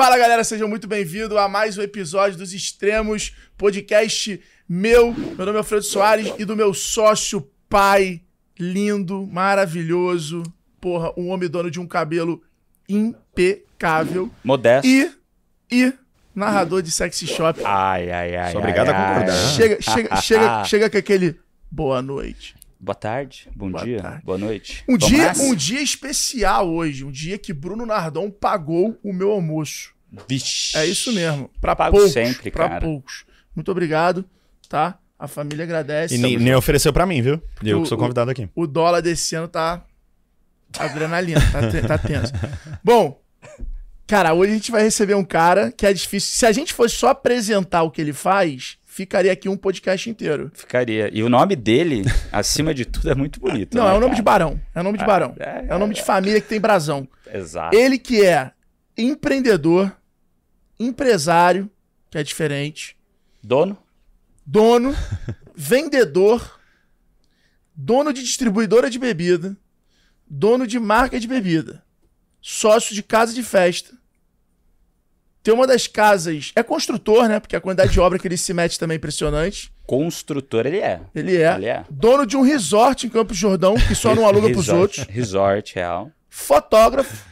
Fala galera, sejam muito bem-vindos a mais um episódio dos Extremos, podcast meu. Meu nome é Alfredo Soares e do meu sócio, pai, lindo, maravilhoso, porra, um homem dono de um cabelo impecável. Modesto. E, e narrador de sexy shop. Ai, ai, ai. Sou obrigado ai, a concordar. Chega, chega, chega, chega com aquele boa noite. Boa tarde, bom Boa dia, tarde. boa noite. Um Vamos dia, nessa? um dia especial hoje, um dia que Bruno Nardon pagou o meu almoço. Vixe. É isso mesmo. Pra Pago poucos. sempre, pra cara. poucos. Muito obrigado, tá? A família agradece. E nem, nem ofereceu pra mim, viu? Eu O- que sou convidado aqui. O dólar desse ano tá adrenalina, tá, tá tenso. Bom, cara, hoje a gente vai receber um cara que é difícil. Se a gente fosse só apresentar o que ele faz, ficaria aqui um podcast inteiro. Ficaria. E o nome dele, acima de tudo, é muito bonito. Não, né, é o nome de cara? barão. É o nome de barão. é, É o nome de família que tem brasão. Exato. Ele que é empreendedor, empresário, que é diferente, Dono? dono, vendedor, dono de distribuidora de bebida, dono de marca de bebida, sócio de casa de festa. Tem uma das casas. É construtor, né? Porque a quantidade de obra que ele se mete também é impressionante. Construtor ele é. Ele é. Ele é. Dono de um resort em Campos Jordão, que só não aluga pros Resort- outros. Resort real. Fotógrafo,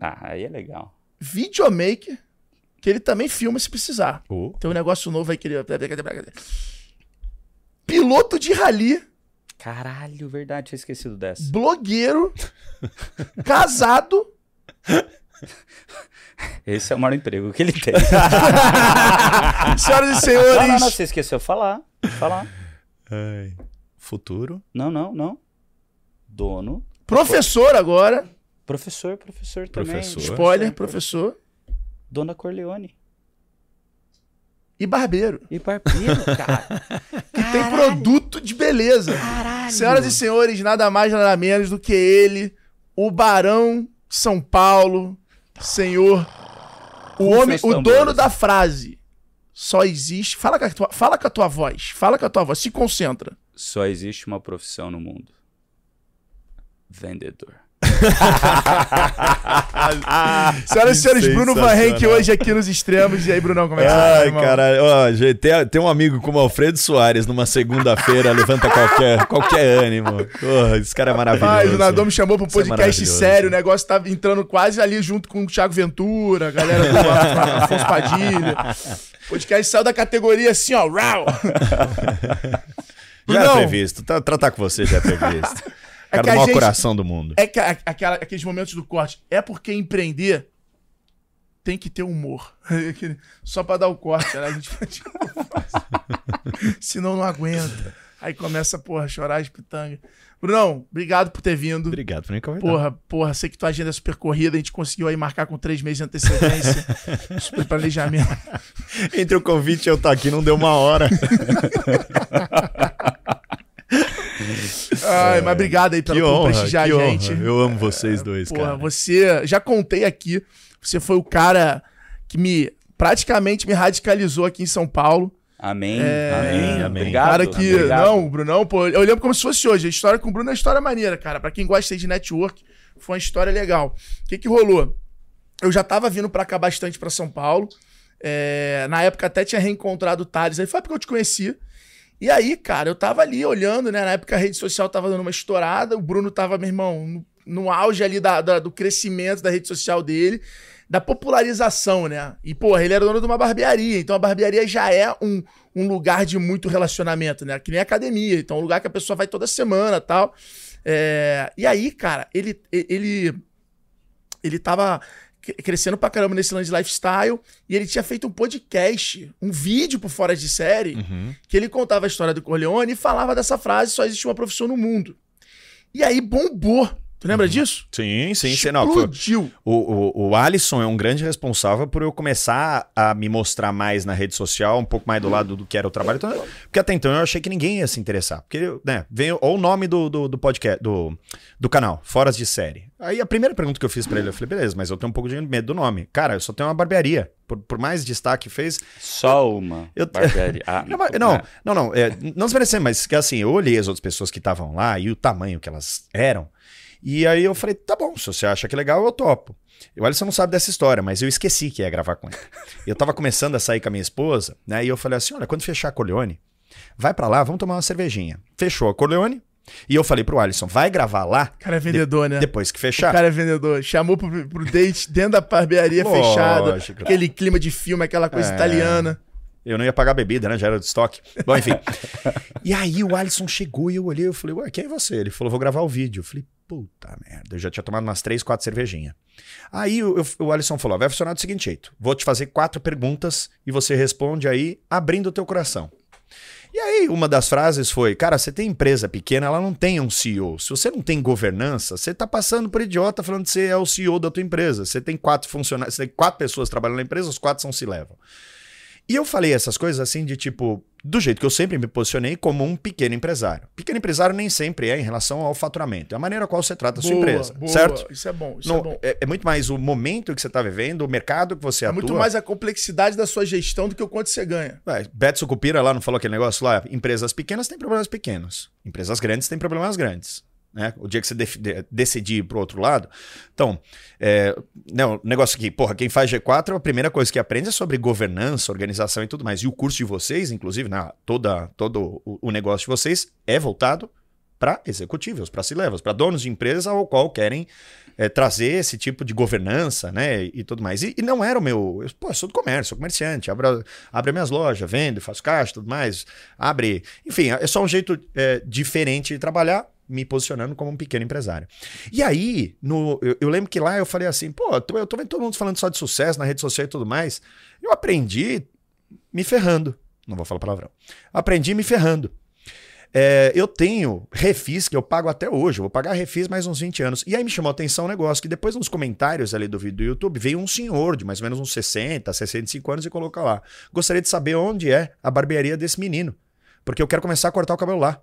Ah, aí é legal. videomaker, que ele também filma se precisar. Oh. Tem um negócio novo aí que ele. Piloto de rally, Caralho, verdade, tinha esquecido dessa. blogueiro, casado. Esse é o maior emprego que ele tem. Senhoras e não, senhores, não, não, você esqueceu falar. Falar. Ai. Futuro. Não, não, não. Dono. professor agora. Professor, professor também. Professor. Spoiler, professor. Dona Corleone. E barbeiro. E barbeiro, cara. Que tem produto de beleza. Senhoras e senhores, nada mais, nada menos do que ele, o Barão de São Paulo, senhor. O homem, o dono da frase. Só existe. Fala com, a tua, fala com a tua voz. Fala com a tua voz. Se concentra. Só existe uma profissão no mundo. Vendedor. Senhoras e senhores, Bruno Van Henk hoje aqui nos extremos. E aí, Brunão, como é que você tá, Ai, caralho. Ó, tem, tem um amigo como Alfredo Soares numa segunda-feira, levanta qualquer, qualquer ânimo. Porra, esse cara é maravilhoso. Mas o Nadão me chamou pro é podcast maravilhoso. sério, o negócio tava entrando quase ali junto com o Thiago Ventura, a galera do Afonso Padilha. O podcast saiu da categoria assim, ó, rau. Já é previsto. Tá- tratar com você já é previsto. É cara do maior gente- coração do mundo. É que a- aquela- aqueles momentos do corte. É porque empreender tem que ter humor. Só pra dar o corte, né? A gente Senão não aguenta. Aí começa, porra, a chorar as pitangas. Brunão, obrigado por ter vindo. Obrigado por me convidar. Porra, porra, sei que tua agenda é super corrida, a gente conseguiu aí marcar com três meses de antecedência. super planejamento. Entre o convite e eu estar aqui não deu uma hora. Ai, mas obrigado aí pela que honra, prestigiar que a honra. gente. Eu amo vocês dois, Porra, cara. você. Já contei aqui. Você foi o cara que me. Praticamente me radicalizou aqui em São Paulo. Amém. É, amém. amém. Obrigado. cara que. obrigado. Não, Brunão, pô. Eu lembro como se fosse hoje. A história com o Bruno é uma história maneira, cara. Pra quem gosta de network, foi uma história legal. O que que rolou? Eu já tava vindo pra cá bastante pra São Paulo. É, na época até tinha reencontrado o Thales. Aí foi porque eu te conheci. E aí, cara, eu tava ali olhando, né? Na época a rede social tava dando uma estourada. O Bruno tava, meu irmão, no, no auge ali da- da- do crescimento da rede social dele, da popularização, né? E, porra, ele era dono de uma barbearia. Então a barbearia já é um, um lugar de muito relacionamento, né? Que nem academia. Então é um lugar que a pessoa vai toda semana tal. É, e aí, cara, ele, ele, ele tava crescendo pra caramba nesse lance de lifestyle e ele tinha feito um podcast, um vídeo por fora de série, Uhum. que ele contava a história do Corleone e falava dessa frase: só existe uma profissão no mundo. E aí bombou. Tu lembra disso? Sim, sim, sim. Não, foi- Explodiu. o, o, o Alisson é um grande responsável por eu começar a me mostrar mais na rede social, um pouco mais do lado do que era o trabalho. Então, porque até então eu achei que ninguém ia se interessar. Porque, né, veio ou o nome do, do, do podcast, do, do canal, Foras de Série. Aí a primeira pergunta que eu fiz pra ele, eu falei, beleza, mas eu tenho um pouco de medo do nome. Cara, eu só tenho uma barbearia. Por, por mais destaque que fez, Só uma Eu- barbearia. Ah, Não, mas- não, é. não, não, é, não desmerecendo, mas que assim, eu olhei as outras pessoas que estavam lá e o tamanho que elas eram. E aí eu falei, tá bom, se você acha que é legal, eu topo. O Alisson não sabe dessa história, mas eu esqueci que ia gravar com ele. Eu tava começando a sair com a minha esposa, né? E eu falei assim: olha, quando fechar a Corleone, vai pra lá, vamos tomar uma cervejinha. Fechou a Corleone. E eu falei pro Alisson, vai gravar lá O cara é vendedor, né? depois que O fechar. cara é vendedor. Chamou pro, pro date dentro da barbearia fechada. Aquele clima de filme, aquela coisa É. italiana. Eu não ia pagar bebida, né? Já era de estoque. Bom, enfim. e aí o Alisson chegou e eu olhei, eu falei, ué, quem é você? Ele falou, vou gravar o vídeo. Eu falei, puta merda, eu já tinha tomado umas três, quatro cervejinhas. Aí o, eu- o Alisson falou, vai funcionar do seguinte jeito, vou te fazer quatro perguntas e você responde aí abrindo o teu coração. E aí, uma das frases foi: Cara, você tem empresa pequena, ela não tem um CEO. Se você não tem governança, você tá passando por idiota falando que você é o CEO da tua empresa. Você tem quatro funcionários, você tem quatro pessoas trabalhando na empresa, os quatro são se levam. E eu falei essas coisas assim de tipo, do jeito que eu sempre me posicionei como um pequeno empresário. Pequeno empresário nem sempre é em relação ao faturamento, é a maneira qual você trata a sua Boa, empresa, boa. certo? Isso é bom, isso Não, é bom. é, é muito mais o momento que você está vivendo, o mercado que você É atua. muito mais a complexidade da sua gestão do que o quanto você ganha. Ué, Beto Cupira lá não falou aquele negócio lá? Empresas pequenas têm problemas pequenos. Empresas grandes têm problemas grandes. Né? O dia que você de- decidir ir pro outro lado. Então, é, o negócio aqui, porra, quem faz G4, a primeira coisa que aprende é sobre governança, organização e tudo mais. E o curso de vocês, inclusive, né, toda, todo o, o negócio de vocês é voltado para executivos, para C-levels, para donos de empresa ao qual querem é, trazer esse tipo de governança, né, e, tudo mais. E, e não era o meu, eu, pô, eu sou do comércio, sou comerciante, abro, abro minhas lojas, vendo, faço caixa, tudo mais, abre, enfim, é só um jeito é, diferente de trabalhar, me posicionando como um pequeno empresário. E aí, no, eu, eu lembro que lá eu falei assim, pô, eu tô, eu tô vendo todo mundo falando só de sucesso na rede social e tudo mais, eu aprendi me ferrando, não vou falar palavrão, aprendi me ferrando. É, eu tenho refis que eu pago até hoje. Eu vou pagar refis mais uns 20 anos. E aí me chamou a atenção um negócio que depois nos comentários ali do vídeo do YouTube veio um senhor de mais ou menos uns 60, 65 anos e coloca lá. Gostaria de saber onde é a barbearia desse menino. Porque eu quero começar a cortar o cabelo lá.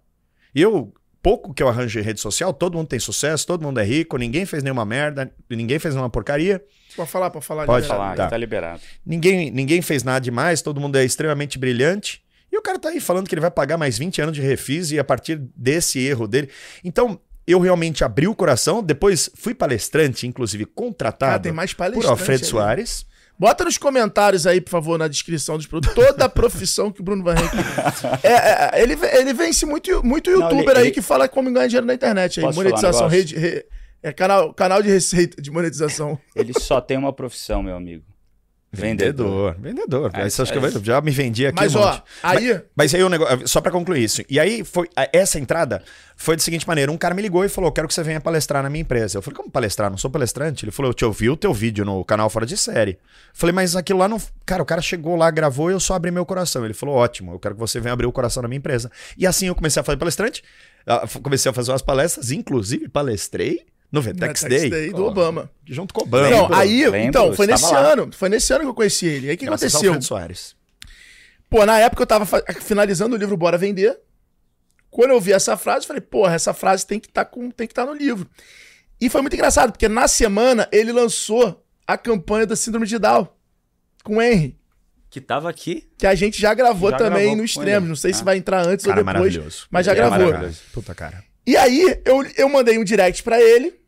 Eu, pouco que eu arranjo em rede social, todo mundo tem sucesso, todo mundo é rico, ninguém fez nenhuma merda, ninguém fez nenhuma porcaria. Pode falar, pode falar. Pode liberado. Falar, Tá. tá liberado. Ninguém, ninguém fez nada demais, todo mundo é extremamente brilhante. E o cara tá aí falando que ele vai pagar mais 20 anos de refis e a partir desse erro dele. Então, eu realmente abri o coração, depois fui palestrante, inclusive contratado tem mais por Alfredo aí. Soares. Bota nos comentários aí, por favor, na descrição dos produtos, toda a profissão que o Bruno Van Henrique... É, é, ele, ele vence muito, muito Não, youtuber ele- aí ele- que fala como ganhar dinheiro na internet. Aí, Posso um monetização, negócio? rede, re- é canal, canal de receita de monetização. Ele só tem uma profissão, meu amigo. Vendedor. Vendedor. Ah, Isso acho que é- eu já me vendi aqui Mas, um ó, monte. aí... Mas aí o negócio, só pra concluir isso. E aí foi essa entrada foi da seguinte maneira, um cara me ligou e falou: "Quero que você venha palestrar na minha empresa". Eu falei: "Como palestrar? Não sou palestrante". Ele falou: "Eu te ouvi o teu vídeo no canal Fora de Série". Eu falei: "Mas aquilo lá não, cara, o cara chegou lá, gravou e eu só abri meu coração". Ele falou: "Ótimo, eu quero que você venha abrir o coração na minha empresa". E assim eu comecei a fazer palestrante, comecei a fazer umas palestras, inclusive palestrei no Vetex Day, Day do Obama. junto com o Obama. Não, Lembro, aí, lembro, então, foi nesse lá. ano. Foi nesse ano que eu conheci ele. Aí o que Graças ao aconteceu? Alfredo Soares. Pô, na época eu tava finalizando o livro Bora Vender. Quando eu vi essa frase, eu falei, porra, essa frase tem que estar com, tem que estar no livro. E foi muito engraçado, porque na semana ele lançou a campanha da Síndrome de Down com o Henry, Que tava aqui. que a gente já gravou Já também gravou no extremo. Não sei se Ah. vai entrar antes Cara ou depois, maravilhoso. mas já Ele é gravou. maravilhoso. Puta cara. E aí eu, eu mandei um direct pra ele,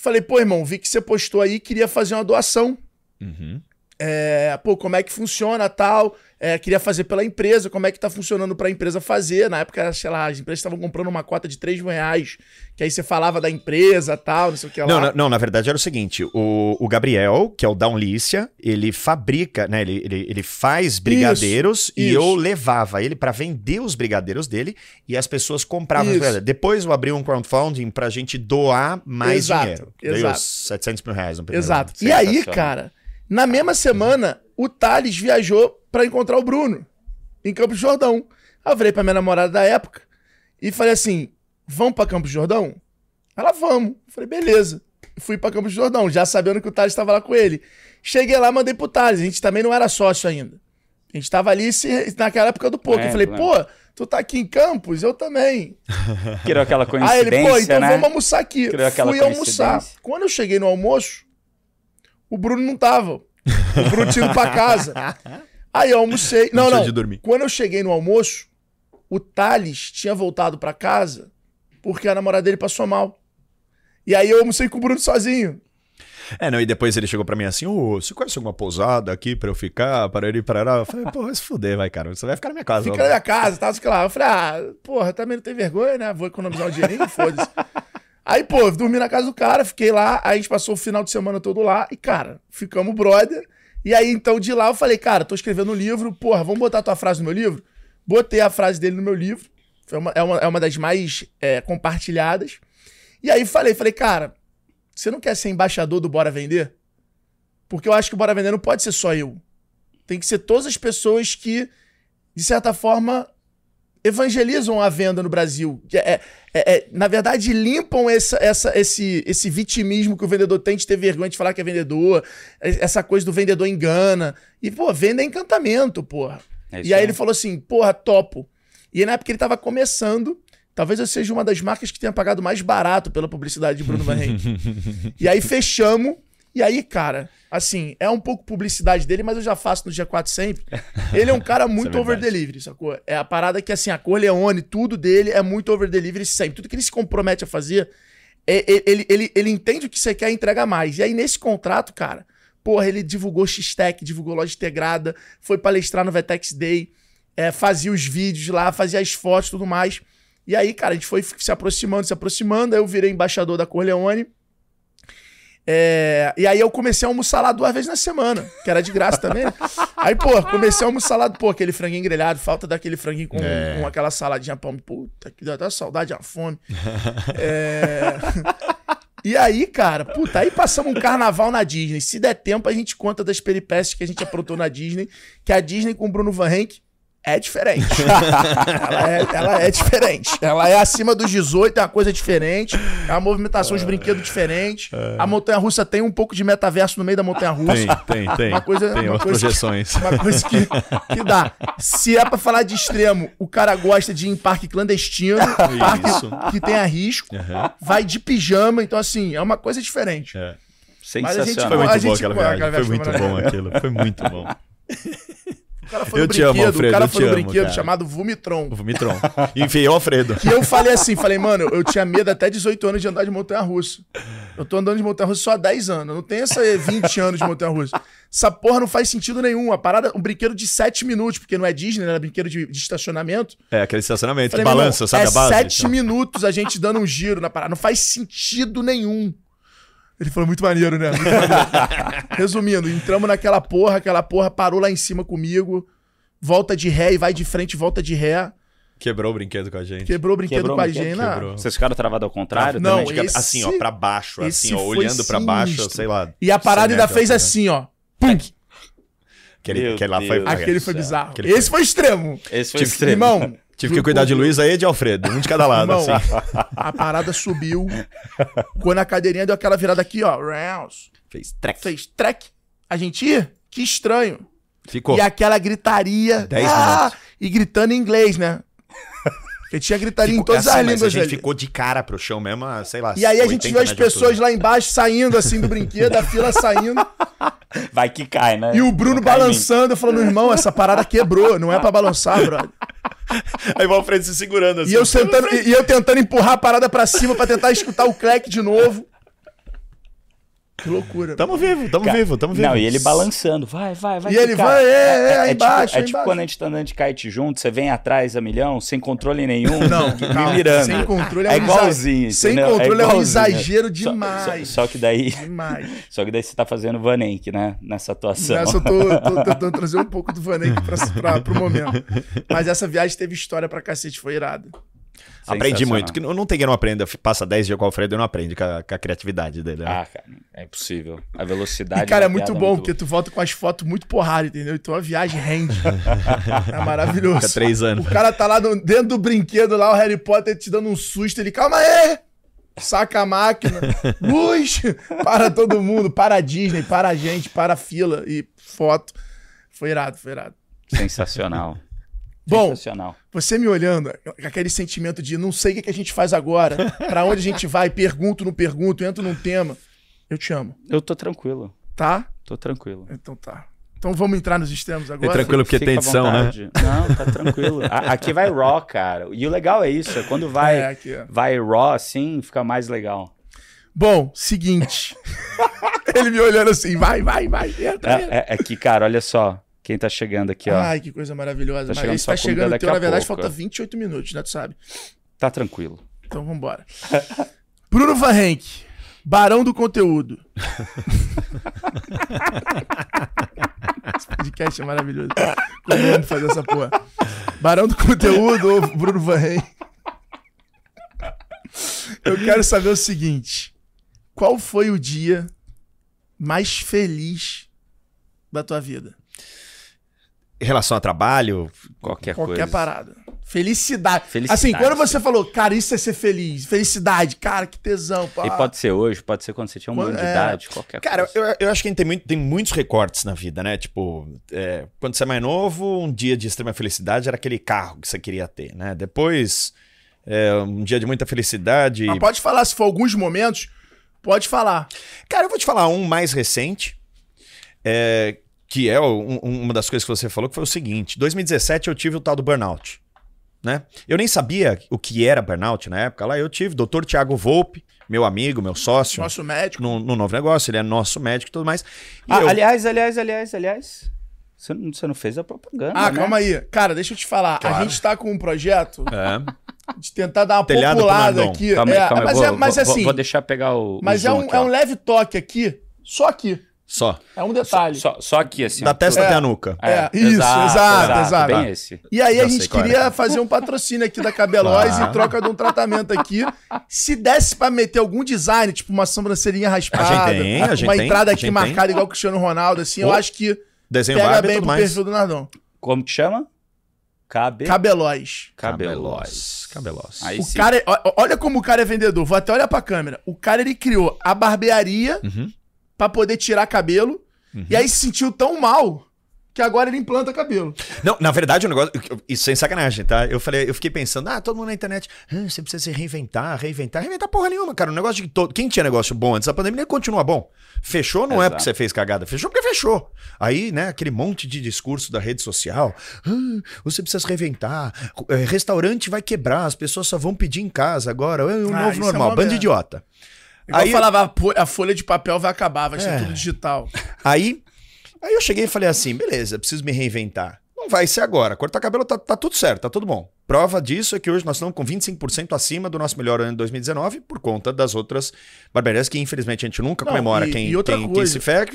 falei, pô, irmão, vi que você postou aí, queria fazer uma doação. Uhum. É, pô, como é que funciona tal? É, queria fazer pela empresa, como é que tá funcionando pra empresa fazer. Na época, sei lá, as empresas estavam comprando uma cota de 3 mil reais, que aí você falava da empresa tal, não sei o que lá. Não, não, não, na verdade era o seguinte: o, o Gabriel, que é o da Unlícia, ele fabrica, né? Ele, ele, ele faz brigadeiros e isso. eu levava ele pra vender os brigadeiros dele e as pessoas compravam Isso. Depois eu abri um crowdfunding pra gente doar mais Exato, dinheiro. Dei exato. os 700 mil reais no primeiro Exato. ano. E aí, cara, na mesma semana, o Thales viajou pra encontrar o Bruno em Campos do Jordão. Aí eu falei pra minha namorada da época e falei assim: vamos pra Campos do Jordão? Ela, vamos. Eu falei, beleza. Fui pra Campos do Jordão, já sabendo que o Thales estava lá com ele. Cheguei lá, mandei pro Thales. A gente também não era sócio ainda. A gente tava ali se- naquela época do poker. Eu falei, Lembro, pô, tu tá aqui em Campos? Eu também. Criou aquela Aí coincidência, ele, pô, então né? vamos almoçar aqui. Criou aquela Fui almoçar. Quando eu cheguei no almoço, o Bruno não tava. O Bruno tinha ido pra casa. Aí eu almocei. Não, Não não. tinha de dormir. Quando eu cheguei no almoço, o Thales tinha voltado pra casa porque a namorada dele passou mal. E aí eu almocei com o Bruno sozinho. É, não, e depois ele chegou pra mim assim, ô, você conhece alguma pousada aqui pra eu ficar, para ele parar? Eu falei, pô, vai se fuder, vai, cara, você vai ficar na minha casa. Fica ó. na minha casa, sei lá. Eu falei, ah, porra, também não tem vergonha, né? Vou economizar um dinheirinho, foda-se. Aí, pô, eu dormi na casa do cara, fiquei lá, aí a gente passou o final de semana todo lá, e, cara, ficamos brother. E aí, então, de lá eu falei, cara, tô escrevendo um livro, porra, vamos botar tua frase no meu livro? Botei a frase dele no meu livro, foi uma- é, uma, é uma das mais é, compartilhadas. E aí falei, falei, cara, você não quer ser embaixador do Bora Vender? Porque eu acho que o Bora Vender não pode ser só eu. Tem que ser todas as pessoas que, de certa forma, evangelizam a venda no Brasil. É, é- é- na verdade, limpam essa, essa- esse, esse vitimismo que o vendedor tem de ter vergonha de falar que é vendedor, essa coisa do vendedor engana. E, pô, venda é encantamento, porra. É e aí ele falou assim, porra, topo. E aí, na época ele tava começando, talvez eu seja uma das marcas que tenha pagado mais barato pela publicidade de Bruno Van Henk. e aí fechamos, e aí, cara, assim, é um pouco publicidade dele, mas eu já faço no G4 sempre. Ele é um cara muito é over delivery, sacou? É a parada que, assim, a Corleone, tudo dele é muito over delivery sempre. Tudo que ele se compromete a fazer, é- é- ele, ele, ele entende o que você quer e entrega mais. E aí, nesse contrato, cara, porra, ele divulgou X-Tech, divulgou loja integrada, foi palestrar no Vetex Day, é, fazia os vídeos lá, fazia as fotos e tudo mais. E aí, cara, a gente foi se aproximando, se aproximando, aí eu virei embaixador da Corleone. É, e aí eu comecei a almoçar lá duas vezes na semana, que era de graça também. Aí, pô, comecei a almoçar lá, pô, aquele franguinho grelhado, falta daquele franguinho com, É. com aquela saladinha pão. Puta, que dá até saudade, uma fome. É... E aí, cara, puta, aí passamos um carnaval na Disney. Se der tempo, a gente conta das peripécias que a gente aprontou na Disney, que a Disney com o Bruno Van Henk é diferente. ela, é, ela é diferente. Ela é acima dos 18, é uma coisa diferente. É uma movimentação de brinquedo diferente. A montanha-russa tem um pouco de metaverso no meio da montanha-russa. Tem, tem, tem. Uma coisa- tem uma coisa- projeções. Uma coisa que, que dá. Se é pra falar de extremo, o cara gosta de ir em parque clandestino, parque Isso. que tenha risco, Aham. vai de pijama, então assim, é uma coisa diferente. É. Mas a gente Foi Sensacional. muito bom aquela viagem. Foi muito bom aquilo. Foi muito bom. Cara foi Eu no te amo, brinquedo, Alfredo, o cara foi amo, brinquedo cara. chamado Vumitron. O Vomitron. Enfiei o Alfredo. Que eu falei assim, falei, mano, eu tinha medo até 18 anos de andar de montanha-russa. Eu tô andando de montanha-russa só há 10 anos. Não tenho essa 20 anos de montanha-russa. Essa porra não faz sentido nenhum. A parada, um brinquedo de 7 minutos, porque não é Disney, né? Era brinquedo de, de estacionamento. É, aquele estacionamento Falei, balança, irmão, sabe é a base? 7 Então, minutos a gente dando um giro na parada. Não faz sentido nenhum. Ele falou muito maneiro, né? Muito maneiro. Resumindo, entramos naquela porra, aquela porra parou lá em cima comigo. Volta de ré e vai de frente, volta de ré. Quebrou o brinquedo com a gente. Quebrou o brinquedo Quebrou com a gente. na- Quebrou. Vocês ficaram travados ao contrário? Não, também? esse- assim, ó, pra baixo, esse assim, ó, foi olhando pra baixo, sei lá. E a parada 100 ainda fez né? assim, ó. Pum! Aquele, aquele lá foi. Aquele foi bizarro. Aquele Esse foi extremo. Esse foi Tive- extremo. Irmão, Tive que cuidar de Luiz aí e de Alfredo, um de cada lado, Irmão, assim. a parada subiu. Quando a cadeirinha deu aquela virada aqui, ó. rounds, Fez trek. Fez trek. A gente ia? Que estranho. Ficou. E aquela gritaria. Dez ah, minutos. E gritando em inglês, né? Porque tinha gritaria em Ficou- todas assim, as línguas a gente ali. ficou de cara pro chão mesmo, sei lá. E aí a gente 80 viu as de pessoas altura. lá embaixo saindo assim do brinquedo, a fila saindo. Vai que cai, né? E o Bruno em balançando, falando, irmão, essa parada quebrou, não é pra balançar, brother. Aí o Alfredo se segurando assim. E eu, sentando, e eu tentando empurrar a parada pra cima pra tentar escutar o clack de novo. Que loucura. Tamo vivo, tamo Ca- vivo, tamo vivo. Não, e ele balançando. Vai, vai, vai. E que ele vai, é, é, aí tipo, embaixo, é aí tipo embaixo. quando a gente tá andando de kite junto, você vem atrás a milhão, sem controle nenhum, Não, me calma, mirando. sem controle é é um igualzinho. sem entendeu? controle é um exagero Só- demais. Só, só que daí, Demais. só que daí você tá fazendo Vanenck, né? Nessa atuação. Nessa eu tô, tô tentando trazer um pouco do pra, pra, pro momento. Mas essa viagem teve história pra cacete, foi irada. Aprendi muito. Que não não tem quem não aprenda. Passa 10 dias com o Alfredo e não aprende com a, com a criatividade dele. né? Ah, cara, é impossível. A velocidade. E, cara, é muito piada bom, porque tu volta com as fotos muito porrada, entendeu? Então a viagem rende. é maravilhoso. Fica três anos. O cara tá lá no- dentro do brinquedo, lá, o Harry Potter te dando um susto. Ele, calma aí! Saca a máquina. Luz! Para todo mundo, para a Disney, para a gente, para a fila e foto. Foi irado, foi irado. Sensacional. Bom, Sensacional. você me olhando, aquele sentimento de não sei o que, a gente faz agora, pra onde a gente vai, pergunto, não pergunto, entro num tema. Eu te amo, Eu tô tranquilo. tá? Tô tranquilo. Então tá. Então vamos entrar nos extremos agora. tranquilo porque Fica tem edição, né? Não, tá tranquilo. A- aqui vai raw, cara. E o legal é isso, é quando vai, É, aqui, vai raw assim, fica mais legal. Bom, seguinte. Ele me olhando assim, vai, vai, vai. Entra, entra. É, é, é que, cara, olha só. Quem tá chegando aqui, ó. Ai, que coisa maravilhosa. Tá Mas chegando tá chegando teu, na verdade, pouco. falta 28 minutos, né? Tu sabe. Tá tranquilo. Então vambora. Bruno Van Henk, Barão do Conteúdo. Esse podcast é maravilhoso. Como vamos fazer essa porra? Barão do Conteúdo ou Bruno Van Henk? Eu quero saber o seguinte. Qual foi o dia mais feliz da tua vida? Em relação a trabalho, Qualquer, Qualquer coisa. parada. Felicidade. Felicidade, Assim, quando você sim. falou, cara, isso é ser feliz. Felicidade, cara, que tesão. Pá. E pode ser hoje, pode ser quando você tinha um ano de é. idade, qualquer Cara, coisa. eu, eu acho que tem, muito- tem muitos recortes na vida, né? Tipo, é, quando você é mais novo, um dia de extrema felicidade era aquele carro que você queria ter, né? Depois, é, um dia de muita felicidade. Mas pode falar, se for alguns momentos, pode falar. Cara, eu vou te falar um mais recente, é, que é um- uma das coisas que você falou, que foi o seguinte: 2017 eu tive o tal do burnout. Né? Eu nem sabia o que era burnout na época. Lá eu tive, doutor Tiago Volpe, meu amigo, meu sócio, Nosso médico. no, no novo negócio, ele é nosso médico e tudo mais. E Ah, eu- aliás, aliás, aliás, aliás. Você não, você não fez a propaganda. Ah, né? calma aí. Cara, deixa eu te falar. A Claro. gente tá com um projeto É. de tentar dar uma Telhado populada aqui. Calma aí, É, calma aí. mas vou, é, mas vou- assim, Vou deixar pegar o. o mas é um, aqui, é um leve toque aqui, só aqui. Só. É um detalhe. Só, só aqui, assim. Da testa É. até a nuca. É, isso, exato, exato. Bem esse. E aí Já a gente qual queria é. fazer um patrocínio aqui da Cabelóis Claro. em troca de um tratamento aqui. Se desse pra meter algum design, tipo uma sobrancelhinha raspada, A gente tem, a gente uma tem, entrada a aqui gente marcada tem. igual o Cristiano Ronaldo, assim, eu Oh, acho que Desenho pega bem pro mais. perfil do Nardon. Como que chama? Cabe... Cabelóis. Cabelóis. Cabelós. Aí O sim. cara, é- olha como o cara é vendedor. Vou até olhar pra câmera. O cara ele criou a barbearia Uhum. Pra poder tirar cabelo e aí se sentiu tão mal que agora ele implanta cabelo. Não, na verdade, o negócio. Isso sem sacanagem, tá? Eu falei, eu fiquei pensando, ah, todo mundo na internet, ah, você precisa se reinventar, reinventar. Reinventar porra nenhuma, cara. O negócio de que todo. Quem tinha negócio bom antes da pandemia continua bom. Fechou não é Exato. porque você fez cagada, fechou porque fechou. Aí, né, aquele monte de discurso da rede social. Ah, você precisa se reinventar. eh, Restaurante vai quebrar, as pessoas só vão pedir em casa agora. É o Ah, novo é normal. Bando de idiota. Igual Aí- falava, a folha de papel vai acabar, vai ser É. tudo digital. Aí, aí eu cheguei e falei assim: beleza, preciso me reinventar. Não vai ser agora. Cortar cabelo tá, tá tudo certo, tá tudo bom. Prova disso é que hoje nós estamos com 25% acima do nosso melhor ano de 2019 por conta das outras barbearias que infelizmente a gente nunca Não, comemora e- quem, e outra quem, quem coisa. se fe-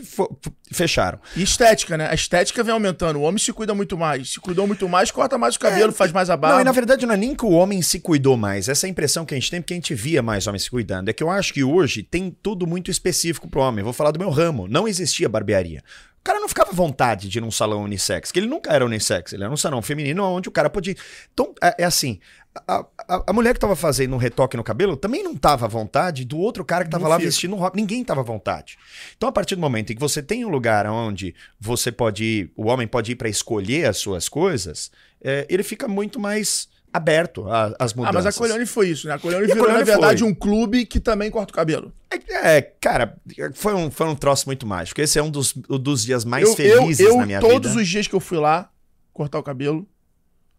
fecharam. E estética, né? A estética vem aumentando. O homem se cuida muito mais. Se cuidou muito mais, corta mais o cabelo, faz mais a barba. Não, e na verdade não é nem que o homem se cuidou mais. Essa é a impressão que a gente tem, porque a gente via mais homens se cuidando. É que eu acho que hoje tem tudo muito específico pro homem. Vou falar do meu ramo. Não existia barbearia. O cara não ficava à vontade de ir num salão unissex, que ele nunca era unissex, ele era um salão feminino onde o cara podia. Então, é, é assim. A, a- a mulher que tava fazendo um retoque no cabelo também não tava à vontade do outro cara que tava Não lá fica. vestindo um rock. Ninguém tava à vontade. Então, a partir do momento em que você tem um lugar onde você pode ir, o homem pode ir para escolher as suas coisas, é, ele fica muito mais aberto às Ah, mudanças. mas a Colione foi isso, né? A Colione virou, na verdade, foi. um clube que também corta o cabelo. É, é, cara, foi um, foi um troço muito mágico. Esse é um dos, um dos dias mais eu, felizes eu, eu, na minha todos vida. os dias que eu fui lá cortar o cabelo,